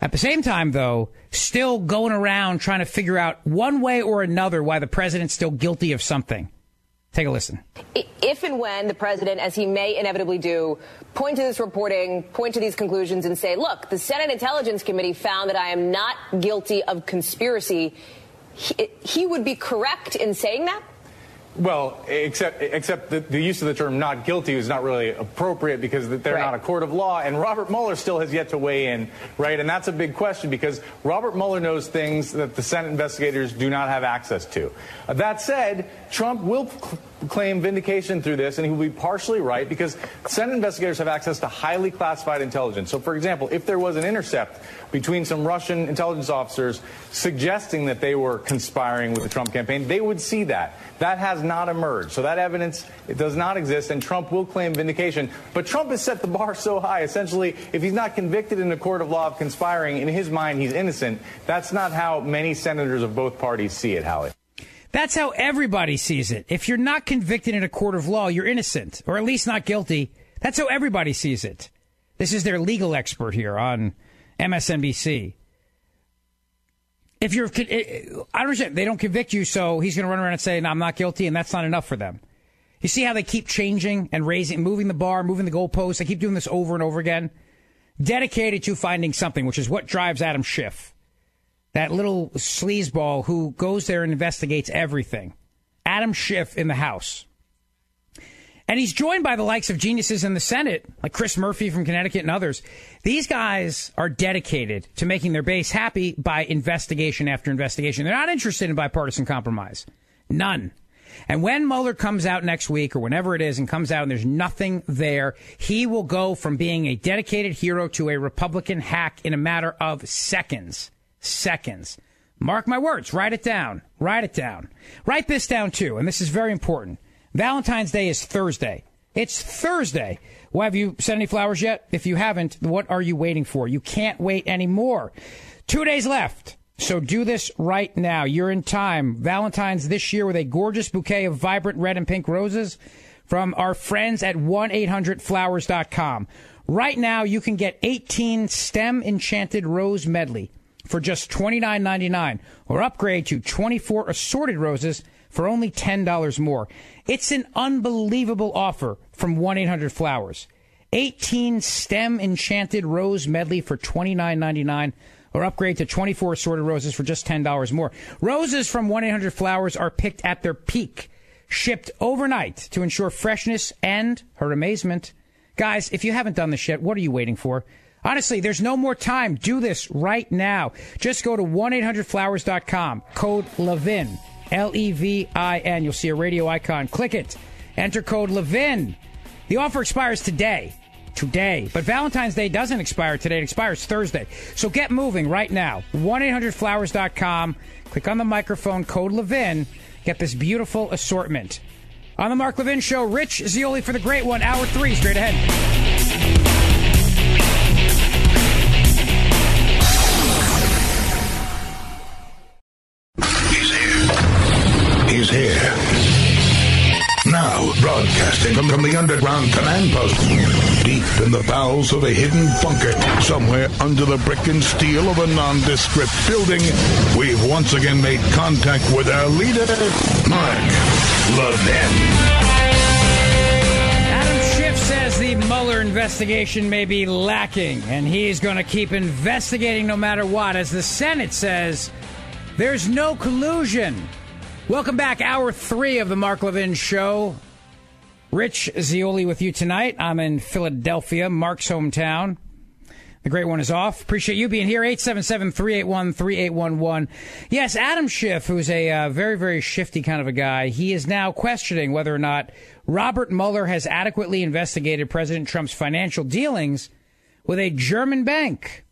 At the same time, though, still going around trying to figure out one way or another why the president's still guilty of something. Take a listen. If and when the president, as he may inevitably do, point to this reporting, point to these conclusions, and say, look, the Senate Intelligence Committee found that I am not guilty of conspiracy, he, he would be correct in saying that? Well, except except the, the, use of the term "not guilty" is not really appropriate because they're right. not a court of law, and Robert Mueller still has yet to weigh in, right? And that's a big question because Robert Mueller knows things that the Senate investigators do not have access to. Uh, that said, Trump will claim vindication through this, and he will be partially right because Senate investigators have access to highly classified intelligence. So, for example, if there was an intercept between some Russian intelligence officers suggesting that they were conspiring with the Trump campaign, they would see that. That has not emerged. So that evidence it does not exist, and Trump will claim vindication. But Trump has set the bar so high. Essentially, if he's not convicted in a court of law of conspiring, in his mind, he's innocent. That's not how many senators of both parties see it, Howie. That's how everybody sees it. If you're not convicted in a court of law, you're innocent, or at least not guilty. That's how everybody sees it. This is their legal expert here on MSNBC. If you're, eh, I understand they don't convict you, so he's going to run around and say, "No, I'm not guilty," and that's not enough for them. You see how they keep changing and raising, moving the bar, moving the goalposts. They keep doing this over and over again. Dedicated to finding something, which is what drives Adam Schiff, that little sleazeball who goes there and investigates everything. Adam Schiff in the House. And he's joined by the likes of geniuses in the Senate, like Chris Murphy from Connecticut and others. These guys are dedicated to making their base happy by investigation after investigation. They're not interested in bipartisan compromise. None. And when Mueller comes out next week or whenever it is and comes out and there's nothing there, he will go from being a dedicated hero to a Republican hack in a matter of seconds. Seconds. Mark my words. Write it down. Write it down. Write this down too. And this is very important. Valentine's Day is Thursday. It's Thursday. Well, have you sent any flowers yet? If you haven't, what are you waiting for? You can't wait anymore. Two days left. So do this right now. You're in time. Valentine's this year with a gorgeous bouquet of vibrant red and pink roses from our friends at 1-800-Flowers.com. Right now, you can get 18 stem enchanted rose medley for just $29.99 or upgrade to 24 assorted roses for only $10 more. It's an unbelievable offer from 1 800 Flowers. 18 stem enchanted rose medley for $29.99 or upgrade to 24 assorted roses for just $10 more. Roses from 1 800 Flowers are picked at their peak, shipped overnight to ensure freshness and, her amazement. Guys, if you haven't done this yet, what are you waiting for? Honestly, there's no more time. Do this right now. Just go to 1-800-Flowers.com. Code LEVIN. L E V I N. You'll see a radio icon. Click it. Enter code LEVIN. The offer expires today. Today. But Valentine's Day doesn't expire today. It expires Thursday. So get moving right now. 1 800 Flowers.com. Click on the microphone, code LEVIN. get this beautiful assortment. On the Mark Levin Show, Rich Zeoli for the great one, hour three, straight ahead. From, the underground command post, deep in the bowels of a hidden bunker, somewhere under the brick and steel of a nondescript building, we've once again made contact with our leader, Mark Levin. Adam Schiff says the Mueller investigation may be lacking, and he's going to keep investigating no matter what. As the Senate says, there's no collusion. Welcome back, hour three of the Mark Levin Show. Rich Zeoli with you tonight. I'm in Philadelphia, Mark's hometown. The great one is off. Appreciate you being here. 877-381-3811. Yes, Adam Schiff, who's a uh, very, very shifty kind of a guy, he is now questioning whether or not Robert Mueller has adequately investigated President Trump's financial dealings with a German bank,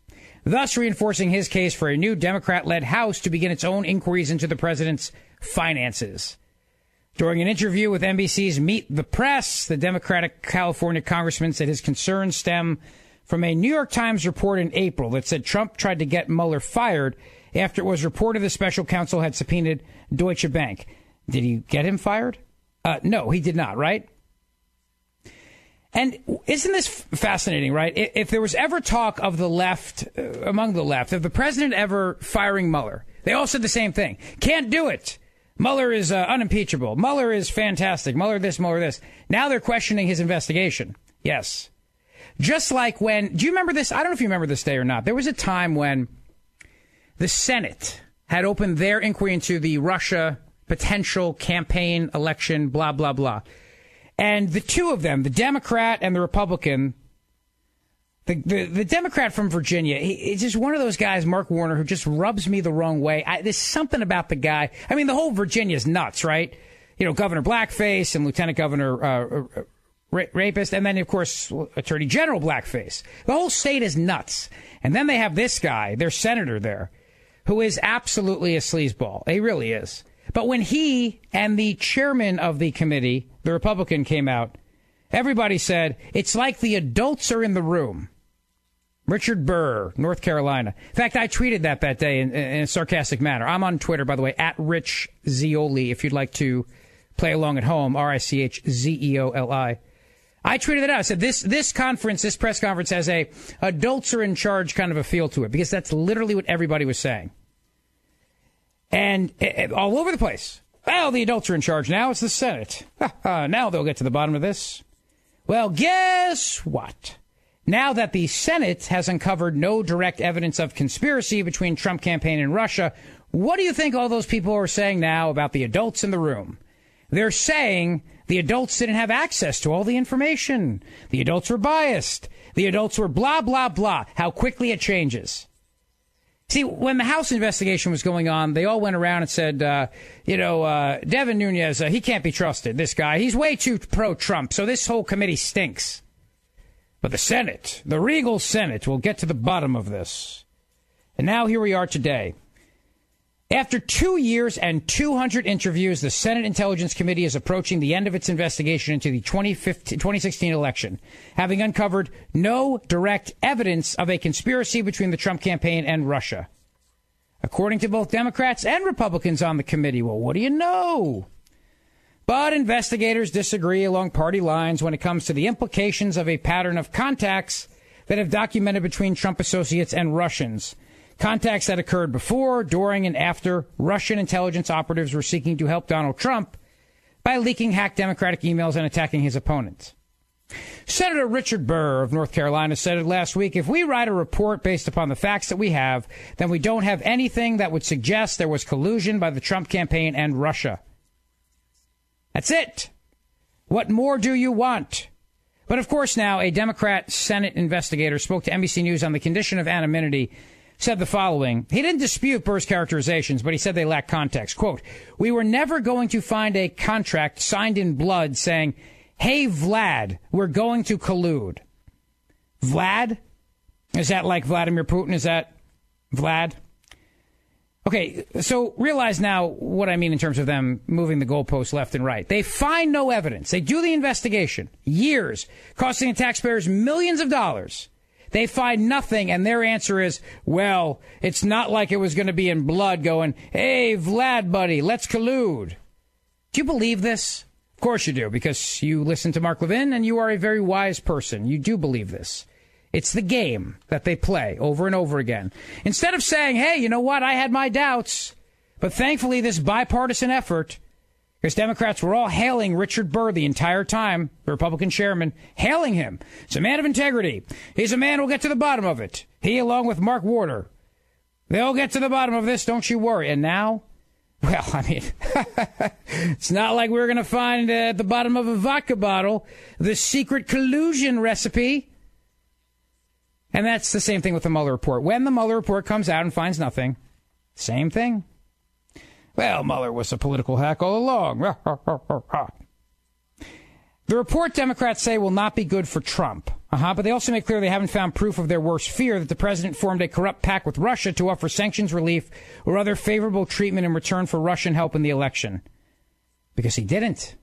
thus reinforcing his case for a new Democrat-led House to begin its own inquiries into the president's finances. During an interview with NBC's Meet the Press, the Democratic California congressman said his concerns stem from a New York Times report in April that said Trump tried to get Mueller fired after it was reported the special counsel had subpoenaed Deutsche Bank. Did he get him fired? Uh, no, he did not, right? And isn't this fascinating, right? If there was ever talk of the left, uh, among the left, of the president ever firing Mueller, they all said the same thing. Can't do it. Mueller is uh, unimpeachable. Mueller is fantastic. Mueller this, Mueller this. Now they're questioning his investigation. Yes. Just like when, do you remember this? I don't know if you remember this day or not. There was a time when the Senate had opened their inquiry into the Russia potential campaign election, blah, blah, blah. And the two of them, the Democrat and the Republican, the, the, the Democrat from Virginia, he, just one of those guys, Mark Warner, who just rubs me the wrong way. I, there's something about the guy. I mean, the whole Virginia's nuts, right? You know, Governor Blackface and Lieutenant Governor uh, uh ra- Rapist, and then, of course, Attorney General Blackface. The whole state is nuts. And then they have this guy, their senator there, who is absolutely a sleazeball. He really is. But when he and the chairman of the committee, the Republican, came out, everybody said, it's like the adults are in the room. Richard Burr, North Carolina. In fact, I tweeted that that day in, in, a sarcastic manner. I'm on Twitter, by the way, at Rich Zeoli, if you'd like to play along at home, R-I-C-H-Z-E-O-L-I. I tweeted it out. I said, this, this conference, this press conference has a adults are in charge kind of a feel to it, because that's literally what everybody was saying and uh, all over the place. Well, the adults are in charge now. It's the Senate. now they'll get to the bottom of this. Well, guess what? Now that the Senate has uncovered no direct evidence of conspiracy between Trump campaign and Russia, what do you think all those people are saying now about the adults in the room? They're saying the adults didn't have access to all the information. The adults were biased. The adults were blah, blah, blah. How quickly it changes. See, when the House investigation was going on, they all went around and said, uh, you know, uh, Devin Nunes, uh, he can't be trusted. This guy, he's way too pro-Trump. So this whole committee stinks. But the Senate, the regal Senate, will get to the bottom of this. And now here we are today. After two years and 200 interviews, the Senate Intelligence Committee is approaching the end of its investigation into the 2016 election, having uncovered no direct evidence of a conspiracy between the Trump campaign and Russia. According to both Democrats and Republicans on the committee, well, what do you know? But investigators disagree along party lines when it comes to the implications of a pattern of contacts that have documented between Trump associates and Russians Contacts that occurred before, during, and after Russian intelligence operatives were seeking to help Donald Trump by leaking hacked Democratic emails and attacking his opponents. Senator Richard Burr of North Carolina said it last week if we write a report based upon the facts that we have, then we don't have anything that would suggest there was collusion by the Trump campaign and Russia. That's it. What more do you want? But of course, now a Democrat Senate investigator spoke to NBC News on the condition of anonymity said the following. He didn't dispute Burr's characterizations, but he said they lack context. Quote, we were never going to find a contract signed in blood saying, hey, Vlad, we're going to collude. Vlad? Is that like Vladimir Putin? Is that Vlad? Okay, so realize now what I mean in terms of them moving the goalposts left and right. They find no evidence. They do the investigation, years, costing the taxpayers millions of dollars. They find nothing, and their answer is, well, it's not like it was going to be in blood going, hey, Vlad, buddy, let's collude. Do you believe this? Of course you do, because you listen to Mark Levin and you are a very wise person. You do believe this. It's the game that they play over and over again. Instead of saying, hey, you know what, I had my doubts, but thankfully this bipartisan effort, because Democrats were all hailing Richard Burr the entire time, the Republican chairman, hailing him. He's a man of integrity. He's a man who'll get to the bottom of it. He, along with Mark Warner, they'll get to the bottom of this, don't you worry. And now, well, I mean, it's not like we're going to find uh, at the bottom of a vodka bottle the secret collusion recipe. And that's the same thing with the Mueller report. When the Mueller report comes out and finds nothing, same thing. Well, Mueller was a political hack all along. the report Democrats say will not be good for Trump. Uh-huh, but they also make clear they haven't found proof of their worst fear that the president formed a corrupt pact with Russia to offer sanctions relief or other favorable treatment in return for Russian help in the election. Because he didn't.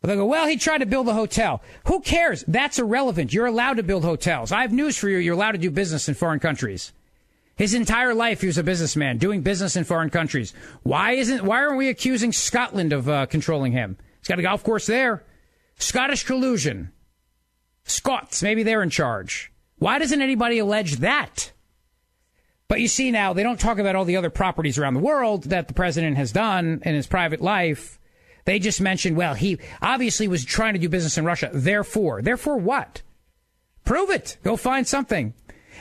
But they go, well, he tried to build a hotel. Who cares? That's irrelevant. You're allowed to build hotels. I have news for you. You're allowed to do business in foreign countries. His entire life, he was a businessman doing business in foreign countries. Why isn't? Why aren't we accusing Scotland of uh, controlling him? He's got a golf course there. Scottish collusion. Scots, maybe they're in charge. Why doesn't anybody allege that? But you see now, they don't talk about all the other properties around the world that the president has done in his private life they just mentioned, well, he obviously was trying to do business in Russia. Therefore, therefore what? Prove it. Go find something.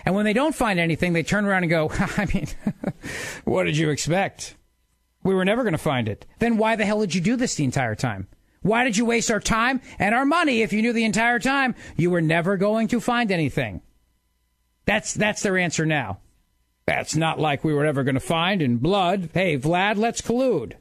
And when they don't find anything, they turn around and go, I mean, what did you expect? We were never going to find it. Then why the hell did you do this the entire time? Why did you waste our time and our money if you knew the entire time you were never going to find anything? That's, that's their answer now. That's not like we were ever going to find in blood. Hey, Vlad, let's collude.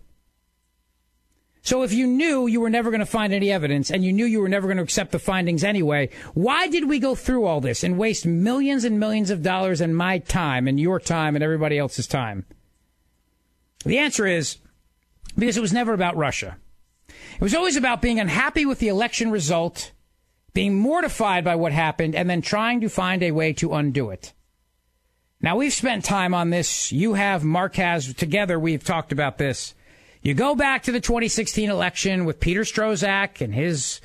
So if you knew you were never going to find any evidence and you knew you were never going to accept the findings anyway, why did we go through all this and waste millions and millions of dollars and my time and your time and everybody else's time? The answer is because it was never about Russia. It was always about being unhappy with the election result, being mortified by what happened, and then trying to find a way to undo it. Now, we've spent time on this. You have, Mark has. Together, we've talked about this. You go back to the 2016 election with Peter Strozak and his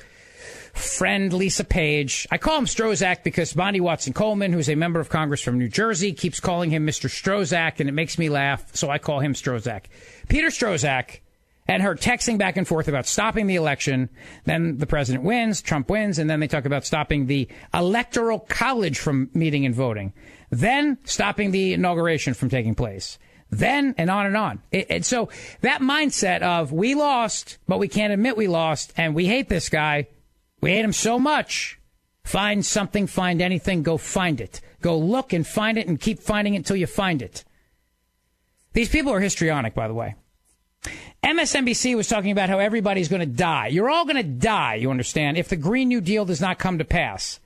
friend Lisa Page. I call him Strozak because Bonnie Watson Coleman, who's a member of Congress from New Jersey, keeps calling him Mr. Strozak, and it makes me laugh, so I call him Strozak. Peter Strozak and her texting back and forth about stopping the election. Then the president wins, Trump wins, and then they talk about stopping the electoral college from meeting and voting. Then stopping the inauguration from taking place then and on and on. It, and so that mindset of we lost, but we can't admit we lost, and we hate this guy. We hate him so much. Find something, find anything, go find it. Go look and find it and keep finding it until you find it. These people are histrionic, by the way. MSNBC was talking about how everybody's going to die. You're all going to die, you understand, if the Green New Deal does not come to pass.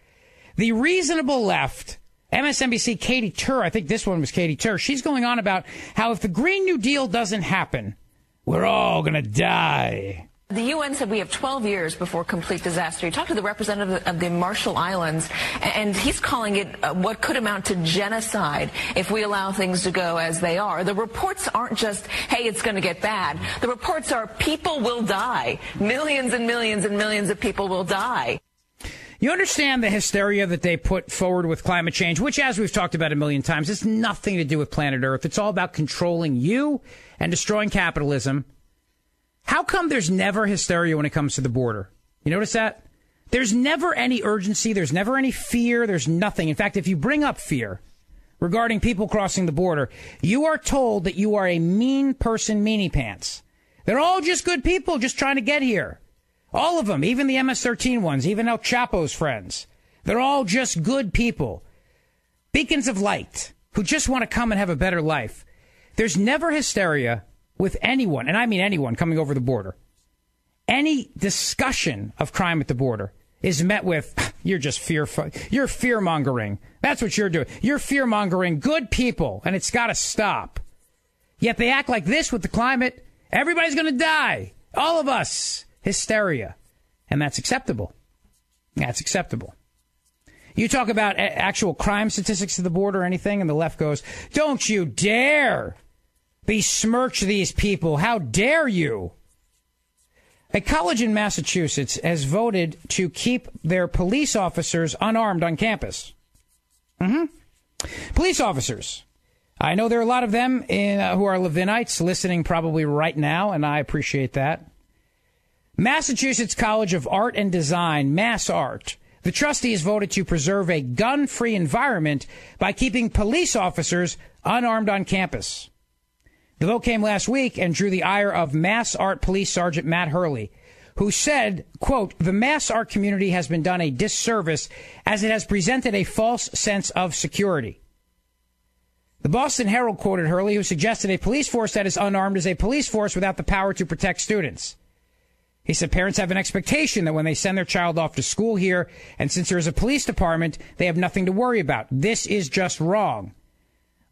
The reasonable left MSNBC Katie Tur, I think this one was Katie Tur, she's going on about how if the Green New Deal doesn't happen, we're all going to die. The UN said we have 12 years before complete disaster. You talked to the representative of the Marshall Islands, and he's calling it uh, what could amount to genocide if we allow things to go as they are. The reports aren't just, hey, it's going to get bad. The reports are people will die. Millions and millions and millions of people will die. You understand the hysteria that they put forward with climate change, which, as we've talked about a million times, has nothing to do with planet Earth. It's all about controlling you and destroying capitalism. How come there's never hysteria when it comes to the border? You notice that? There's never any urgency. There's never any fear. There's nothing. In fact, if you bring up fear regarding people crossing the border, you are told that you are a mean person, meanie pants. They're all just good people just trying to get here. All of them, even the MS 13 ones, even El Chapo's friends. They're all just good people. Beacons of light who just want to come and have a better life. There's never hysteria with anyone, and I mean anyone coming over the border. Any discussion of crime at the border is met with, you're just fear, you're fear mongering. That's what you're doing. You're fear mongering good people, and it's got to stop. Yet they act like this with the climate. Everybody's going to die. All of us. Hysteria. And that's acceptable. That's acceptable. You talk about a- actual crime statistics at the border or anything, and the left goes, Don't you dare besmirch these people. How dare you? A college in Massachusetts has voted to keep their police officers unarmed on campus. hmm Police officers. I know there are a lot of them in, uh, who are Levinites listening probably right now, and I appreciate that. Massachusetts College of Art and Design, Mass Art. The trustees voted to preserve a gun free environment by keeping police officers unarmed on campus. The vote came last week and drew the ire of Mass Art Police Sergeant Matt Hurley, who said, quote, the mass art community has been done a disservice as it has presented a false sense of security. The Boston Herald quoted Hurley, who suggested a police force that is unarmed is a police force without the power to protect students. He said parents have an expectation that when they send their child off to school here, and since there is a police department, they have nothing to worry about. This is just wrong.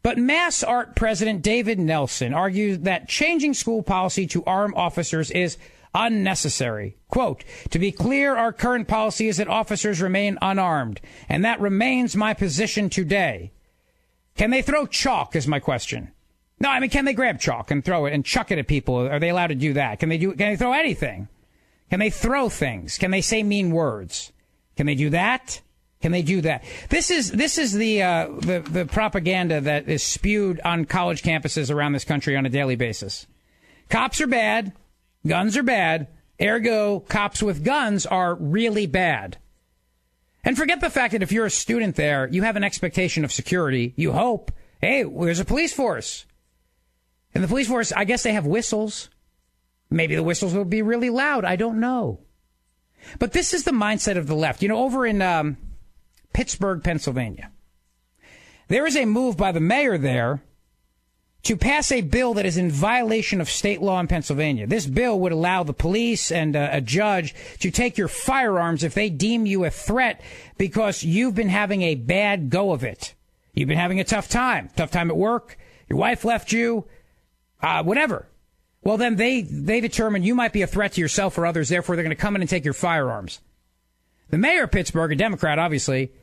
But Mass Art President David Nelson argued that changing school policy to arm officers is unnecessary. Quote, to be clear, our current policy is that officers remain unarmed, and that remains my position today. Can they throw chalk is my question. No, I mean, can they grab chalk and throw it and chuck it at people? Are they allowed to do that? Can they do, can they throw anything? Can they throw things? Can they say mean words? Can they do that? Can they do that? This is this is the uh, the the propaganda that is spewed on college campuses around this country on a daily basis. Cops are bad, guns are bad. Ergo, cops with guns are really bad. And forget the fact that if you're a student there, you have an expectation of security. You hope, hey, there's a police force. And the police force, I guess they have whistles. Maybe the whistles will be really loud. I don't know. But this is the mindset of the left. You know, over in um, Pittsburgh, Pennsylvania, there is a move by the mayor there to pass a bill that is in violation of state law in Pennsylvania. This bill would allow the police and uh, a judge to take your firearms if they deem you a threat because you've been having a bad go of it. You've been having a tough time, tough time at work. Your wife left you, uh, whatever. Well, then they, they determine you might be a threat to yourself or others. Therefore, they're going to come in and take your firearms. The mayor of Pittsburgh, a Democrat, obviously,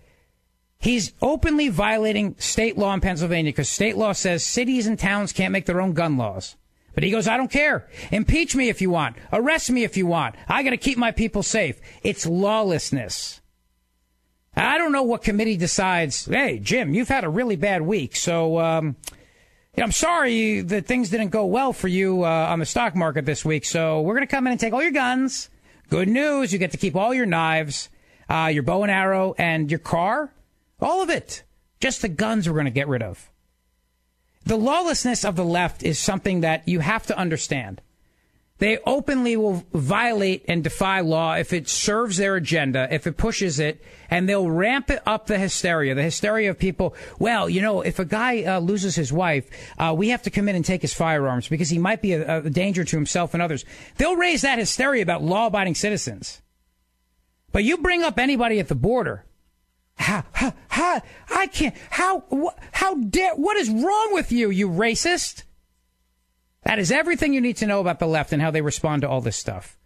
he's openly violating state law in Pennsylvania because state law says cities and towns can't make their own gun laws. But he goes, I don't care. Impeach me if you want. Arrest me if you want. I got to keep my people safe. It's lawlessness. I don't know what committee decides. Hey, Jim, you've had a really bad week, so um, I'm sorry that things didn't go well for you uh, on the stock market this week. So we're going to come in and take all your guns. Good news, you get to keep all your knives, uh, your bow and arrow, and your car. All of it. Just the guns we're going to get rid of. The lawlessness of the left is something that you have to understand. They openly will violate and defy law if it serves their agenda, if it pushes it, and they'll ramp it up the hysteria, the hysteria of people. Well, you know, if a guy uh, loses his wife, uh, we have to come in and take his firearms because he might be a, a danger to himself and others. They'll raise that hysteria about law abiding citizens. But you bring up anybody at the border. How, how, how, I can't, how, how dare, what is wrong with you, you racist? That is everything you need to know about the left and how they respond to all this stuff.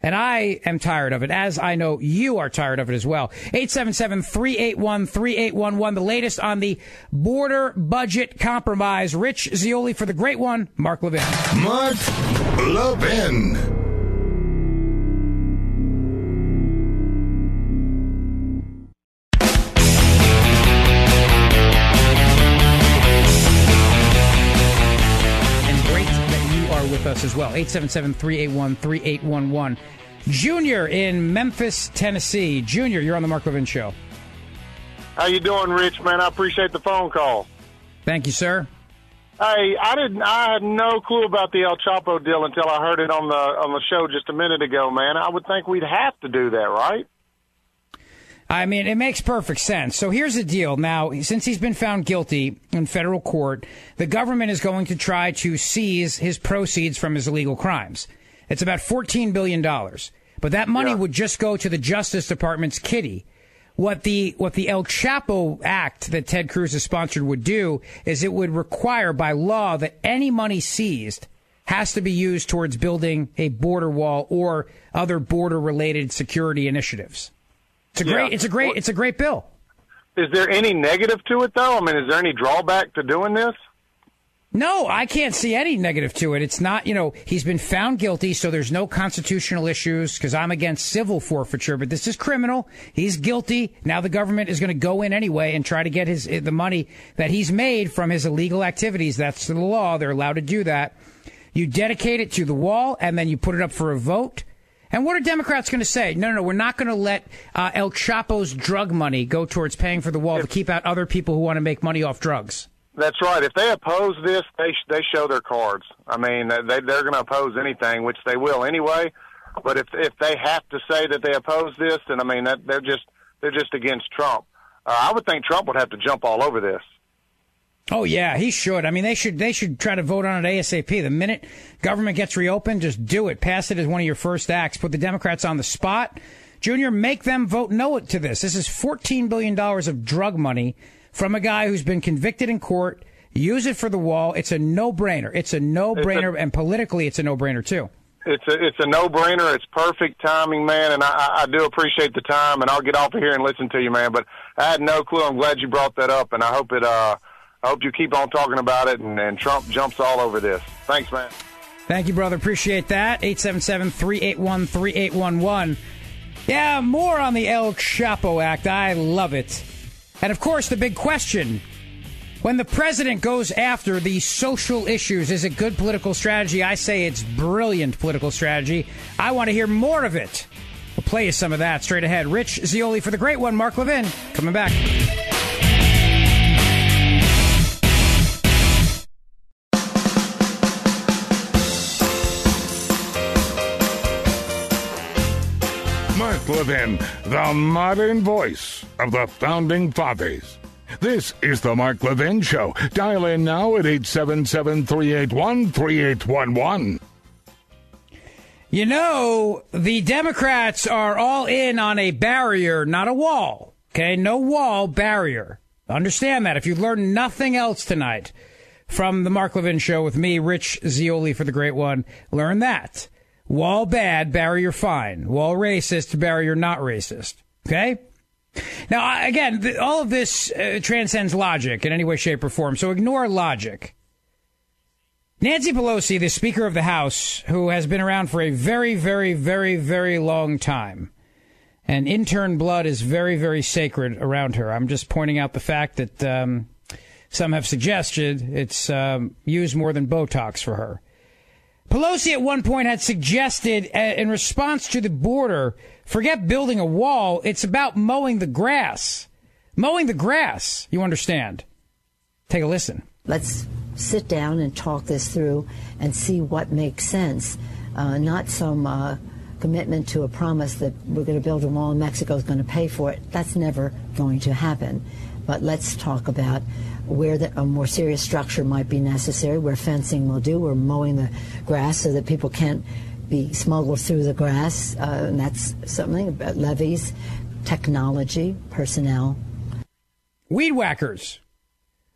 And I am tired of it, as I know you are tired of it as well. 877-381-3811, the latest on the border budget compromise. Rich Zeoli for the great one, Mark Levin. Mark Levin. Us as well. 877-381-3811. Junior in Memphis, Tennessee. Junior, you're on the Mark Levin Show. How you doing, Rich? Man, I appreciate the phone call. Thank you, sir. Hey, I didn't. I had no clue about the El Chapo deal until I heard it on the on the show just a minute ago. Man, I would think we'd have to do that, right? I mean, it makes perfect sense. So here's the deal. Now, since he's been found guilty in federal court, the government is going to try to seize his proceeds from his illegal crimes. It's about $14 billion. But that money would just go to the Justice Department's kitty, what the what the El Chapo Act that Ted Cruz has sponsored would do is it would require by law that any money seized has to be used towards building a border wall or other border related security initiatives. It's a Yeah. great it's a great it's a great bill. Is there any negative to it, though? I mean, is there any drawback to doing this? No, I can't see any negative to it. It's not, you know, he's been found guilty, so there's no constitutional issues because I'm against civil forfeiture, but this is criminal. He's guilty. Now the government is going to go in anyway and try to get his the money that he's made from his illegal activities. That's the law. They're allowed to do that. You dedicate it to the wall and then you put it up for a vote. And what are Democrats going to say? No, no, no, we're not going to let uh, El Chapo's drug money go towards paying for the wall to keep out other people who want to make money off drugs. That's right. If they oppose this, they sh- they show their cards. I mean, they they're going to oppose anything, which they will anyway. But if if they have to say that they oppose this, then I mean that they're just they're just against Trump. Uh, I would think Trump would have to jump all over this. Oh yeah, he should. I mean, they should they should try to vote on it ASAP. The minute government gets reopened, just do it. Pass it as one of your first acts. Put the Democrats on the spot. Junior, make them vote no to this. This is $14 billion of drug money from a guy who's been convicted in court. Use it for the wall. It's a no-brainer. It's a no-brainer, and politically, it's a no-brainer too. It's a it's a no brainer. It's perfect timing, man, and I, I I do appreciate the time. And I'll get off of here and listen to you, man. But I had no clue. I'm glad you brought that up, and I hope it. uh I hope you keep on talking about it, and, and Trump jumps all over this. Thanks, man. Thank you, brother. Appreciate that. 877-381-3811. Yeah, more on the El Chapo Act. I love it. And of course, the big question when the president goes after the social issues, is it good political strategy? I say it's brilliant political strategy. I want to hear more of it. We'll play you some of that straight ahead. Rich Zeoli for the great one, Mark Levin, coming back. Levin, the modern voice of the founding fathers. This is the Mark Levin Show. Dial in now at 877 381 3811. You know, the Democrats are all in on a barrier, not a wall. Okay, no wall, barrier. Understand that. If you've learned nothing else tonight from the Mark Levin Show with me, Rich Zeoli for the Great One, learn that. Wall bad, barrier fine. Wall racist, barrier you're not racist. Okay? Now, again, th- all of this uh, transcends logic in any way, shape, or form, so ignore logic. Nancy Pelosi, the Speaker of the House, who has been around for a very, very, very, very long time, and intern blood is very, very sacred around her. I'm just pointing out the fact that um, some have suggested it's um, used more than Botox for her. Pelosi at one point had suggested, uh, in response to the border, forget building a wall, it's about mowing the grass. Mowing the grass, you understand. Take a listen. Let's sit down and talk this through and see what makes sense. Uh, not some uh, commitment to a promise that we're going to build a wall and Mexico is going to pay for it. That's never going to happen. But let's talk about where the, a more serious structure might be necessary, where fencing will do, where mowing the grass so that people can't be smuggled through the grass. Uh, and that's something about levees, technology, personnel. Weed whackers.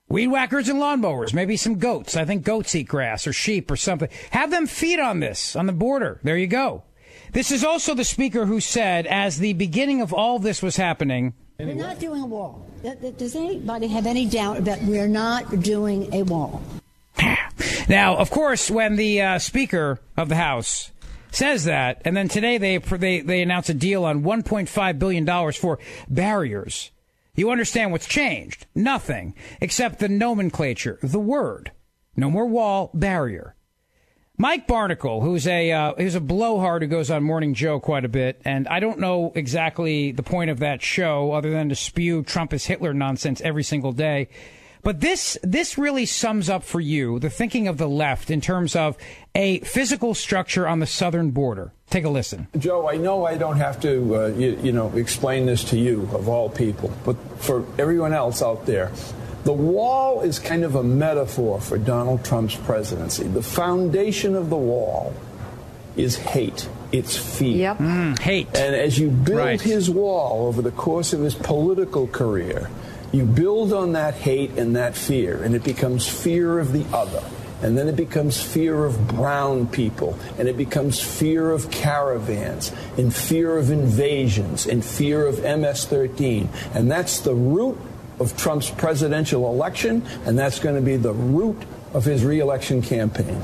Weed whackers and lawnmowers, maybe some goats. I think goats eat grass or sheep or something. Have them feed on this on the border. There you go. This is also the speaker who said, as the beginning of all this was happening, We're not doing a wall. Does anybody have any doubt that we're not doing a wall? Now, of course, when the uh, Speaker of the House says that, and then today they they they announce a deal on 1.5 billion dollars for barriers. You understand what's changed? Nothing except the nomenclature, the word. No more wall, barrier. Mike Barnicle, who's a uh, who's a blowhard who goes on Morning Joe quite a bit, and I don't know exactly the point of that show other than to spew Trump is Hitler nonsense every single day. But this this really sums up for you the thinking of the left in terms of a physical structure on the southern border. Take a listen. Joe, I know I don't have to, uh, you, you know, explain this to you of all people, but for everyone else out there, the wall is kind of a metaphor for Donald Trump's presidency. The foundation of the wall is hate. It's fear. Yep. Hmm, hate. And as you build Right. his wall over the course of his political career, you build on that hate and that fear, and it becomes fear of the other. And then it becomes fear of brown people, and it becomes fear of caravans, and fear of invasions, and fear of MS 13. And that's the root of Trump's presidential election, and that's going to be the root of his reelection campaign.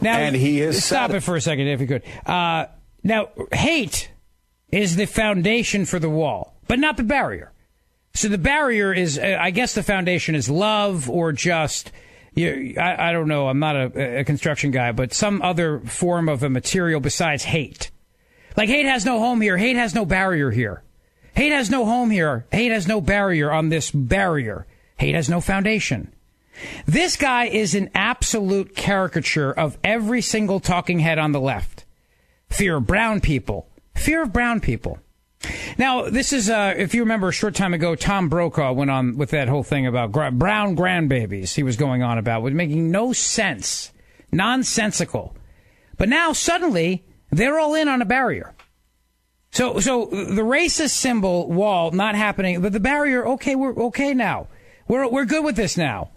Now, And he has stop said it for a second, if you could. Uh, now, hate is the foundation for the wall, but not the barrier. So the barrier is, uh, I guess, the foundation is love or just. You, I, I don't know. I'm not a, a construction guy, but some other form of a material besides hate. Like hate has no home here. Hate has no barrier here. Hate has no home here. Hate has no barrier on this barrier. Hate has no foundation. This guy is an absolute caricature of every single talking head on the left. Fear of brown people. Fear of brown people. Now, this is, uh, if you remember a short time ago, Tom Brokaw went on with that whole thing about brown grandbabies he was going on about, was making no sense, nonsensical. But now suddenly they're all in on a barrier. So, so the racist symbol wall not happening, but the barrier, okay, we're okay now. We're, we're good with this now.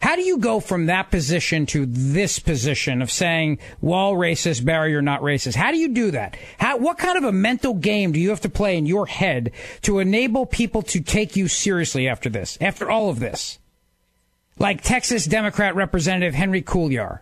How do you go from that position to this position of saying wall racist, barrier not racist? How do you do that? How, what kind of a mental game do you have to play in your head to enable people to take you seriously after this, after all of this? Like Texas Democrat Representative Henry Cuellar.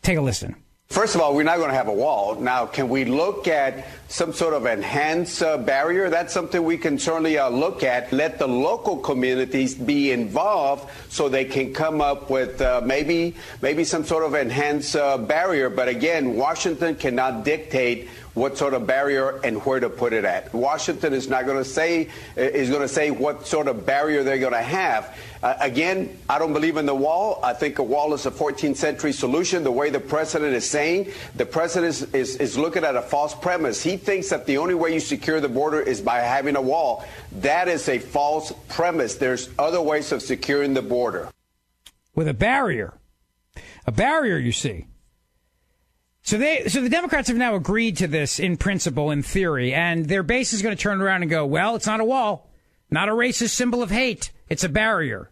Take a listen. First of all, we're not going to have a wall. Now, can we look at some sort of enhanced uh, barrier? That's something we can certainly uh, look at. Let the local communities be involved so they can come up with uh, maybe maybe some sort of enhanced uh, barrier. But again, Washington cannot dictate what sort of barrier and where to put it at. Washington is not going to say is going to say what sort of barrier they're going to have. Uh, again, I don't believe in the wall. I think a wall is a 14th century solution. The way the president is saying, the president is, is, is looking at a false premise. He thinks that the only way you secure the border is by having a wall. That is a false premise. There's other ways of securing the border. with a barrier. A barrier, you see. So they, so the Democrats have now agreed to this in principle, in theory, and their base is going to turn around and go, well, it's not a wall, not a racist symbol of hate. It's a barrier.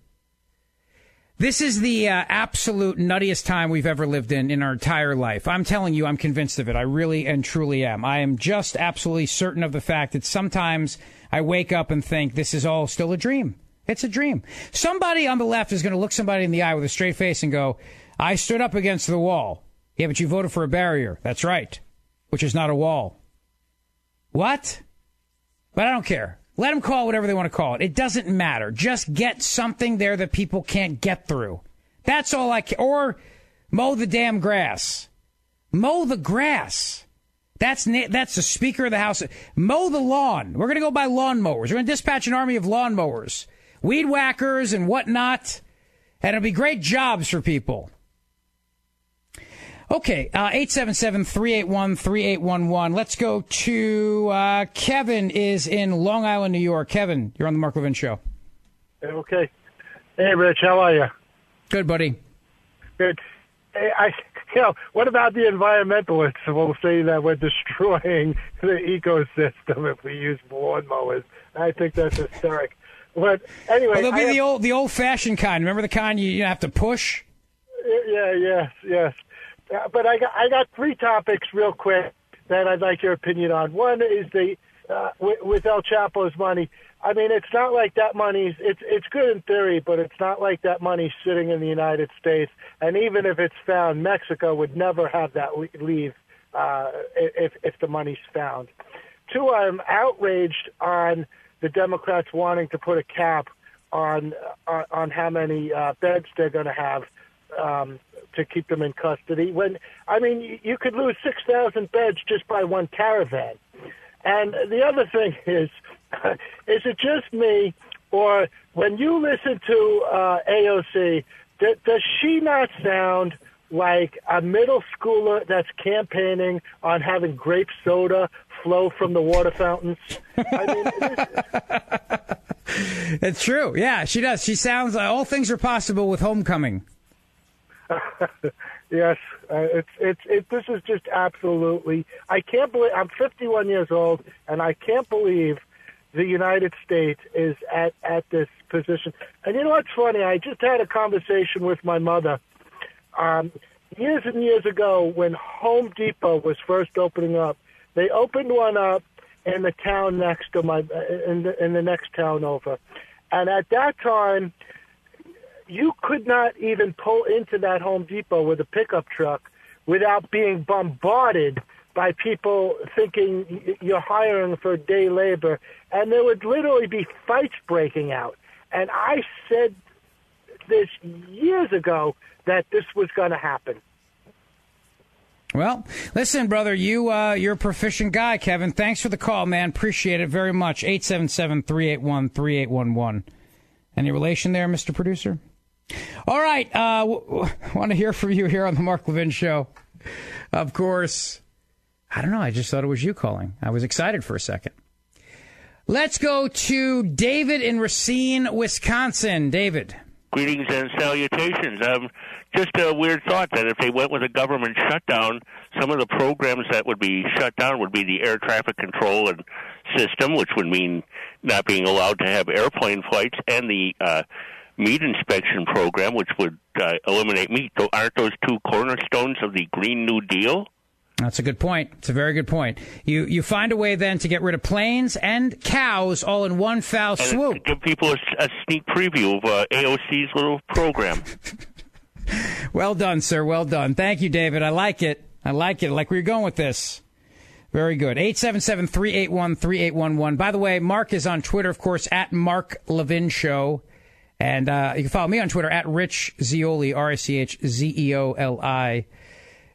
This is the uh, absolute nuttiest time we've ever lived in in our entire life. I'm telling you, I'm convinced of it. I really and truly am. I am just absolutely certain of the fact that sometimes I wake up and think this is all still a dream. It's a dream. Somebody on the left is going to look somebody in the eye with a straight face and go, I stood up against the wall. Yeah, but you voted for a barrier. That's right. Which is not a wall. What? But I don't care. Let them call whatever they want to call it. It doesn't matter. Just get something there that people can't get through. That's all I can. Or mow the damn grass. Mow the grass. That's na- that's the Speaker of the House. Mow the lawn. We're going to go buy lawn mowers. We're going to dispatch an army of lawn mowers, weed whackers, and whatnot, and it'll be great jobs for people. Okay, uh, 877-381-3811. Let's go to uh, Kevin is in Long Island, New York. Kevin, you're on the Mark Levin Show. Okay. Hey, Rich, how are you? Good, buddy. Good. Hey, I, you know, what about the environmentalists who will say that we're destroying the ecosystem if we use lawnmowers? I think that's hysteric. But anyway, Well, they'll I be have- the old the old fashioned kind. Remember the kind you, you have to push? Yeah, yes, yes. Uh, But I got I got three topics real quick that I'd like your opinion on. One is the uh, with, with El Chapo's money. I mean, it's not like that money's it's it's good in theory, but it's not like that money's sitting in the United States. And even if it's found, Mexico would never have that leave uh, if if the money's found. Two, I'm outraged on the Democrats wanting to put a cap on on, on how many uh, beds they're going to have um, to keep them in custody. When I mean, you- you could lose six thousand beds just by one caravan. And the other thing is, is it just me, or when you listen to uh, AOC, d- does she not sound like a middle schooler that's campaigning on having grape soda flow from the water fountains? I mean, it is, It's true. Yeah, she does. She sounds like all things are possible with homecoming. yes, uh, it's it's it. This is just absolutely. I can't believe I'm 51 years old, and I can't believe the United States is at at this position. And you know what's funny? I just had a conversation with my mother. Um, years and years ago, when Home Depot was first opening up, they opened one up in the town next to my in the, in the next town over, and at that time you could not even pull into that Home Depot with a pickup truck without being bombarded by people thinking you're hiring for day labor. And there would literally be fights breaking out. And I said this years ago that this was going to happen. Well, listen, brother, you uh, you're a proficient guy, Kevin. Thanks for the call, man. Appreciate it very much. 877-381-3811. Any relation there, Mr. Producer? All right. Uh, w- want to hear from you here on the Mark Levin Show. Of course. I don't know. I just thought it was you calling. I was excited for a second. Let's go to David in Racine, Wisconsin. David. Greetings and salutations. Um, just a weird thought that if they went with a government shutdown, some of the programs that would be shut down would be the air traffic control and system, which would mean not being allowed to have airplane flights, and the uh, meat inspection program, which would uh, eliminate meat. So Aren't those two cornerstones of the Green New Deal? That's a good point. It's a very good point. You you find a way then to get rid of planes and cows all in one foul and swoop. Give people a, a sneak preview of uh, AOC's little program. well done, sir. Well done. Thank you, David. I like it. I like it. I like where you're going with this. Very good. 877 381 3811. By the way, Mark is on Twitter, of course, at Mark Levin Show. And uh, you can follow me on Twitter at Rich Zeoli, R I C H Z E O L I.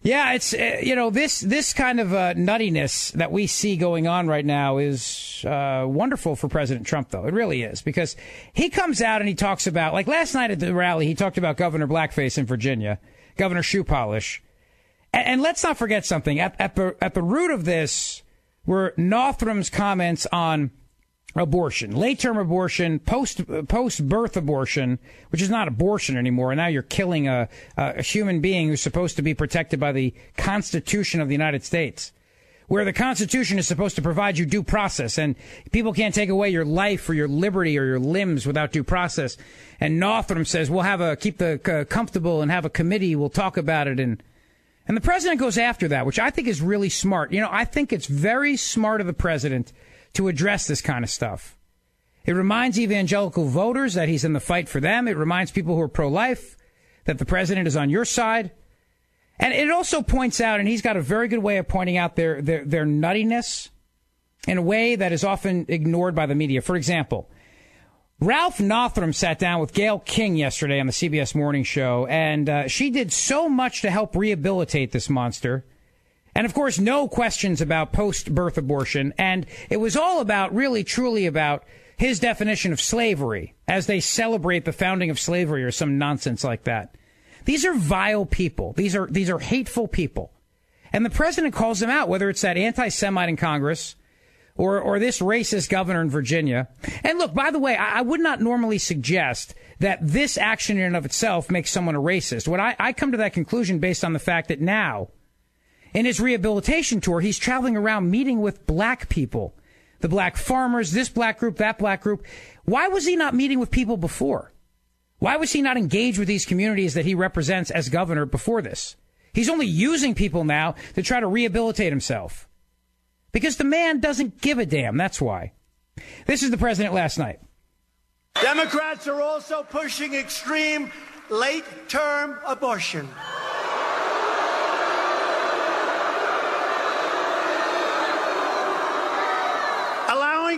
Yeah, it's uh, you know this this kind of uh, nuttiness that we see going on right now is uh, wonderful for President Trump, though. It really is because he comes out and he talks about like last night at the rally he talked about Governor Blackface in Virginia, Governor Shoe Polish, and, and let's not forget something. At, at the at the root of this were Northam's comments on abortion, late term abortion, post post birth abortion, which is not abortion anymore. And now you're killing a, a human being who's supposed to be protected by the Constitution of the United States, where the Constitution is supposed to provide you due process, and people can't take away your life or your liberty or your limbs without due process. And Northam says we'll have a keep the uh, comfortable and have a committee. We'll talk about it and. And the president goes after that, which I think is really smart. You know, I think it's very smart of the president to address this kind of stuff. It reminds evangelical voters that he's in the fight for them. It reminds people who are pro life that the president is on your side. And it also points out, and he's got a very good way of pointing out their, their, their nuttiness in a way that is often ignored by the media. For example, Ralph Northam sat down with Gayle King yesterday on the CBS Morning Show, and uh, she did so much to help rehabilitate this monster. And of course, no questions about post birth abortion. And it was all about, really, truly about his definition of slavery as they celebrate the founding of slavery or some nonsense like that. These are vile people. These are, these are hateful people. And the president calls them out, whether it's that anti Semite in Congress or, or this racist governor in Virginia. And look, by the way, I, I, would not normally suggest that this action in and of itself makes someone a racist. What I, I come to that conclusion based on the fact that now, in his rehabilitation tour, he's traveling around meeting with black people, the black farmers, this black group, that black group. Why was he not meeting with people before? Why was he not engaged with these communities that he represents as governor before this? He's only using people now to try to rehabilitate himself. Because the man doesn't give a damn. That's why. This is the president last night. Democrats are also pushing extreme late term abortion.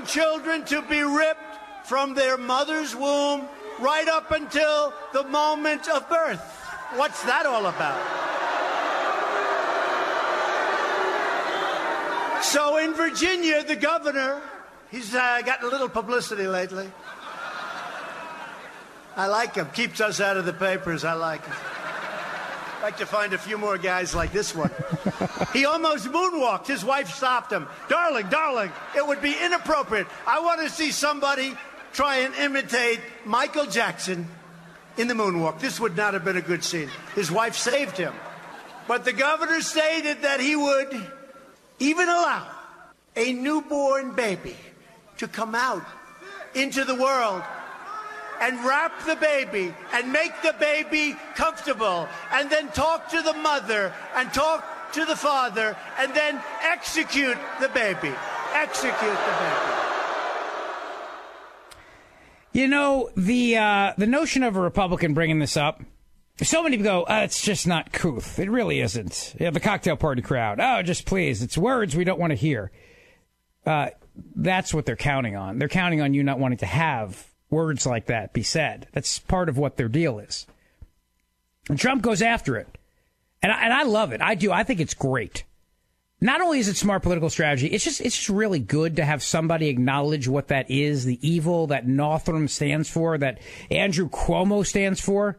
Allowing children to be ripped from their mother's womb right up until the moment of birth. What's that all about? So in Virginia, the governor, he's uh, gotten a little publicity lately. I like him. Keeps us out of the papers. I like him. Like to find a few more guys like this one. he almost moonwalked. His wife stopped him. Darling, darling, it would be inappropriate. I want to see somebody try and imitate Michael Jackson in the moonwalk. This would not have been a good scene. His wife saved him. But the governor stated that he would even allow a newborn baby to come out into the world and wrap the baby and make the baby comfortable and then talk to the mother and talk to the father and then execute the baby. Execute the baby. You know the uh, the notion of a Republican bringing this up. So many go, oh, "It's just not couth." It really isn't. Yeah, the cocktail party crowd. Oh, just please, it's words we don't want to hear. Uh, that's what they're counting on. They're counting on you not wanting to have words like that be said. That's part of what their deal is. And Trump goes after it, and I, and I love it. I do. I think it's great not only is it smart political strategy, it's just it's just really good to have somebody acknowledge what that is, the evil that Northam stands for, that Andrew Cuomo stands for.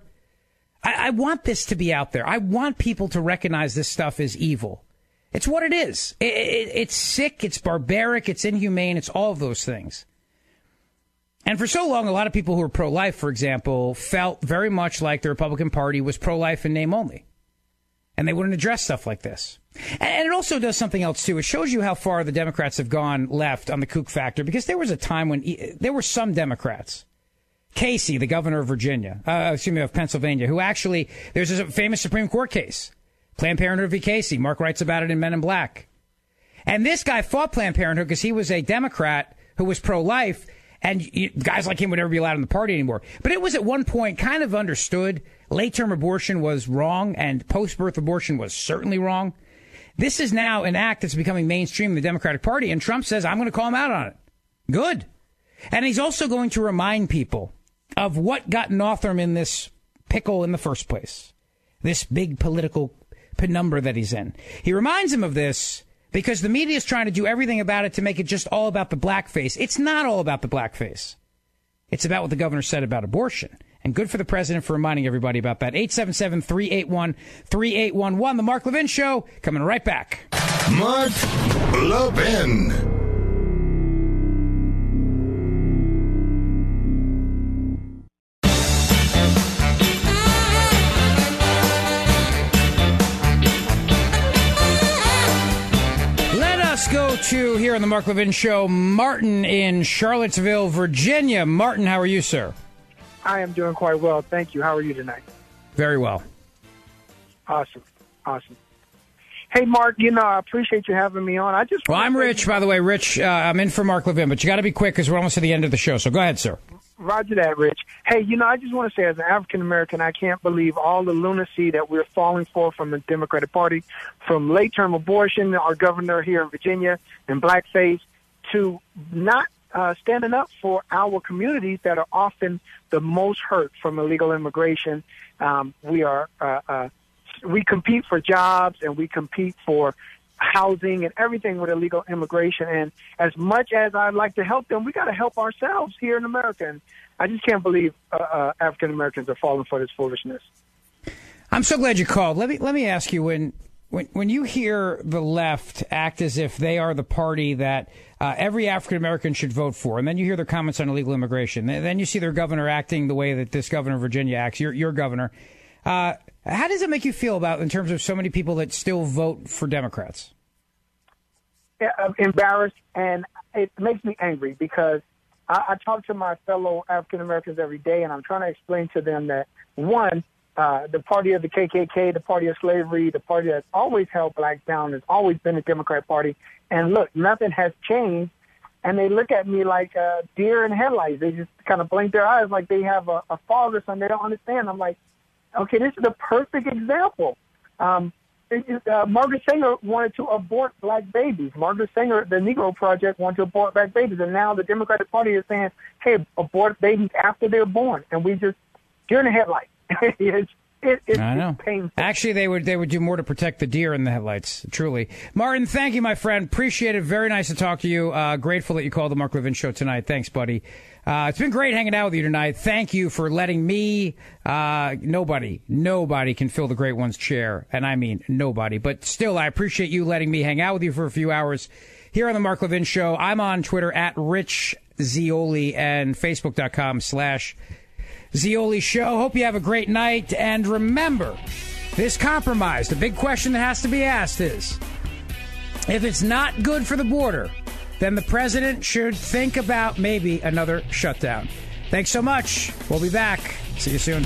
I, I want this to be out there. I want people to recognize this stuff is evil. It's what it is. It, it, it's sick. It's barbaric. It's inhumane. It's all of those things. And for so long, a lot of people who were pro life, for example, felt very much like the Republican Party was pro life in name only. And they wouldn't address stuff like this. And it also does something else too. It shows you how far the Democrats have gone left on the kook factor because there was a time when there were some Democrats. Casey, the governor of Virginia, uh, excuse me, of Pennsylvania, who actually, there's a famous Supreme Court case. Planned Parenthood v. Casey. Mark writes about it in Men in Black. And this guy fought Planned Parenthood because he was a Democrat who was pro-life and guys like him would never be allowed in the party anymore. But it was at one point kind of understood late term abortion was wrong and post birth abortion was certainly wrong. This is now an act that's becoming mainstream in the Democratic Party, and Trump says, I'm going to call him out on it. Good. And he's also going to remind people of what got Northam in this pickle in the first place, this big political penumbra that he's in. He reminds him of this because the media is trying to do everything about it to make it just all about the blackface. It's not all about the blackface. It's about what the governor said about abortion. And good for the president for reminding everybody about that. 877 381 3811. The Mark Levin Show coming right back. Mark Levin. To here on the Mark Levin Show, Martin in Charlottesville, Virginia. Martin, how are you, sir? I am doing quite well. Thank you. How are you tonight? Very well. Awesome. Awesome. Hey, Mark, you know, I appreciate you having me on. I just. Well, I'm Rich, by the way. Rich, uh, I'm in for Mark Levin, but you got to be quick because we're almost at the end of the show. So go ahead, sir. Roger that, Rich. Hey, you know, I just want to say, as an African American, I can't believe all the lunacy that we're falling for from the Democratic Party, from late term abortion, our governor here in Virginia, and blackface, to not uh, standing up for our communities that are often the most hurt from illegal immigration. Um, we are uh, uh, we compete for jobs and we compete for housing and everything with illegal immigration. And as much as I'd like to help them, we got to help ourselves here in America. And I just can't believe uh, uh, African Americans are falling for this foolishness. I'm so glad you called. Let me let me ask you when when when you hear the left act as if they are the party that uh, every African American should vote for, and then you hear their comments on illegal immigration, then you see their governor acting the way that this governor of Virginia acts, your your governor. Uh, how does it make you feel about in terms of so many people that still vote for Democrats? I'm embarrassed, and it makes me angry because I, I talk to my fellow African Americans every day, and I'm trying to explain to them that one, uh, the party of the KKK, the party of slavery, the party that's always held blacks down, has always been the Democrat Party. And look, nothing has changed. And they look at me like uh, deer in headlights. They just kind of blink their eyes like they have a, a fog or something. They don't understand. I'm like, okay, this is the perfect example. Um, uh, Margaret Sanger wanted to abort black babies. Margaret Sanger, the Negro Project, wanted to abort black babies, and now the Democratic Party is saying, "Hey, abort babies after they're born," and we just deer in the headlights. it's, it, it's, I know. painful. Actually, they would they would do more to protect the deer in the headlights. Truly, Martin. Thank you, my friend. Appreciate it. Very nice to talk to you. Uh, grateful that you called the Mark Levin Show tonight. Thanks, buddy. Uh, it's been great hanging out with you tonight. Thank you for letting me. Uh, nobody, nobody can fill the great one's chair, and I mean nobody. But still, I appreciate you letting me hang out with you for a few hours here on the Mark Levin Show. I'm on Twitter at Rich Zeoli and Facebook.com slash Zeoli Show. Hope you have a great night. And remember, this compromise, the big question that has to be asked is if it's not good for the border, then the president should think about maybe another shutdown. Thanks so much. We'll be back. See you soon.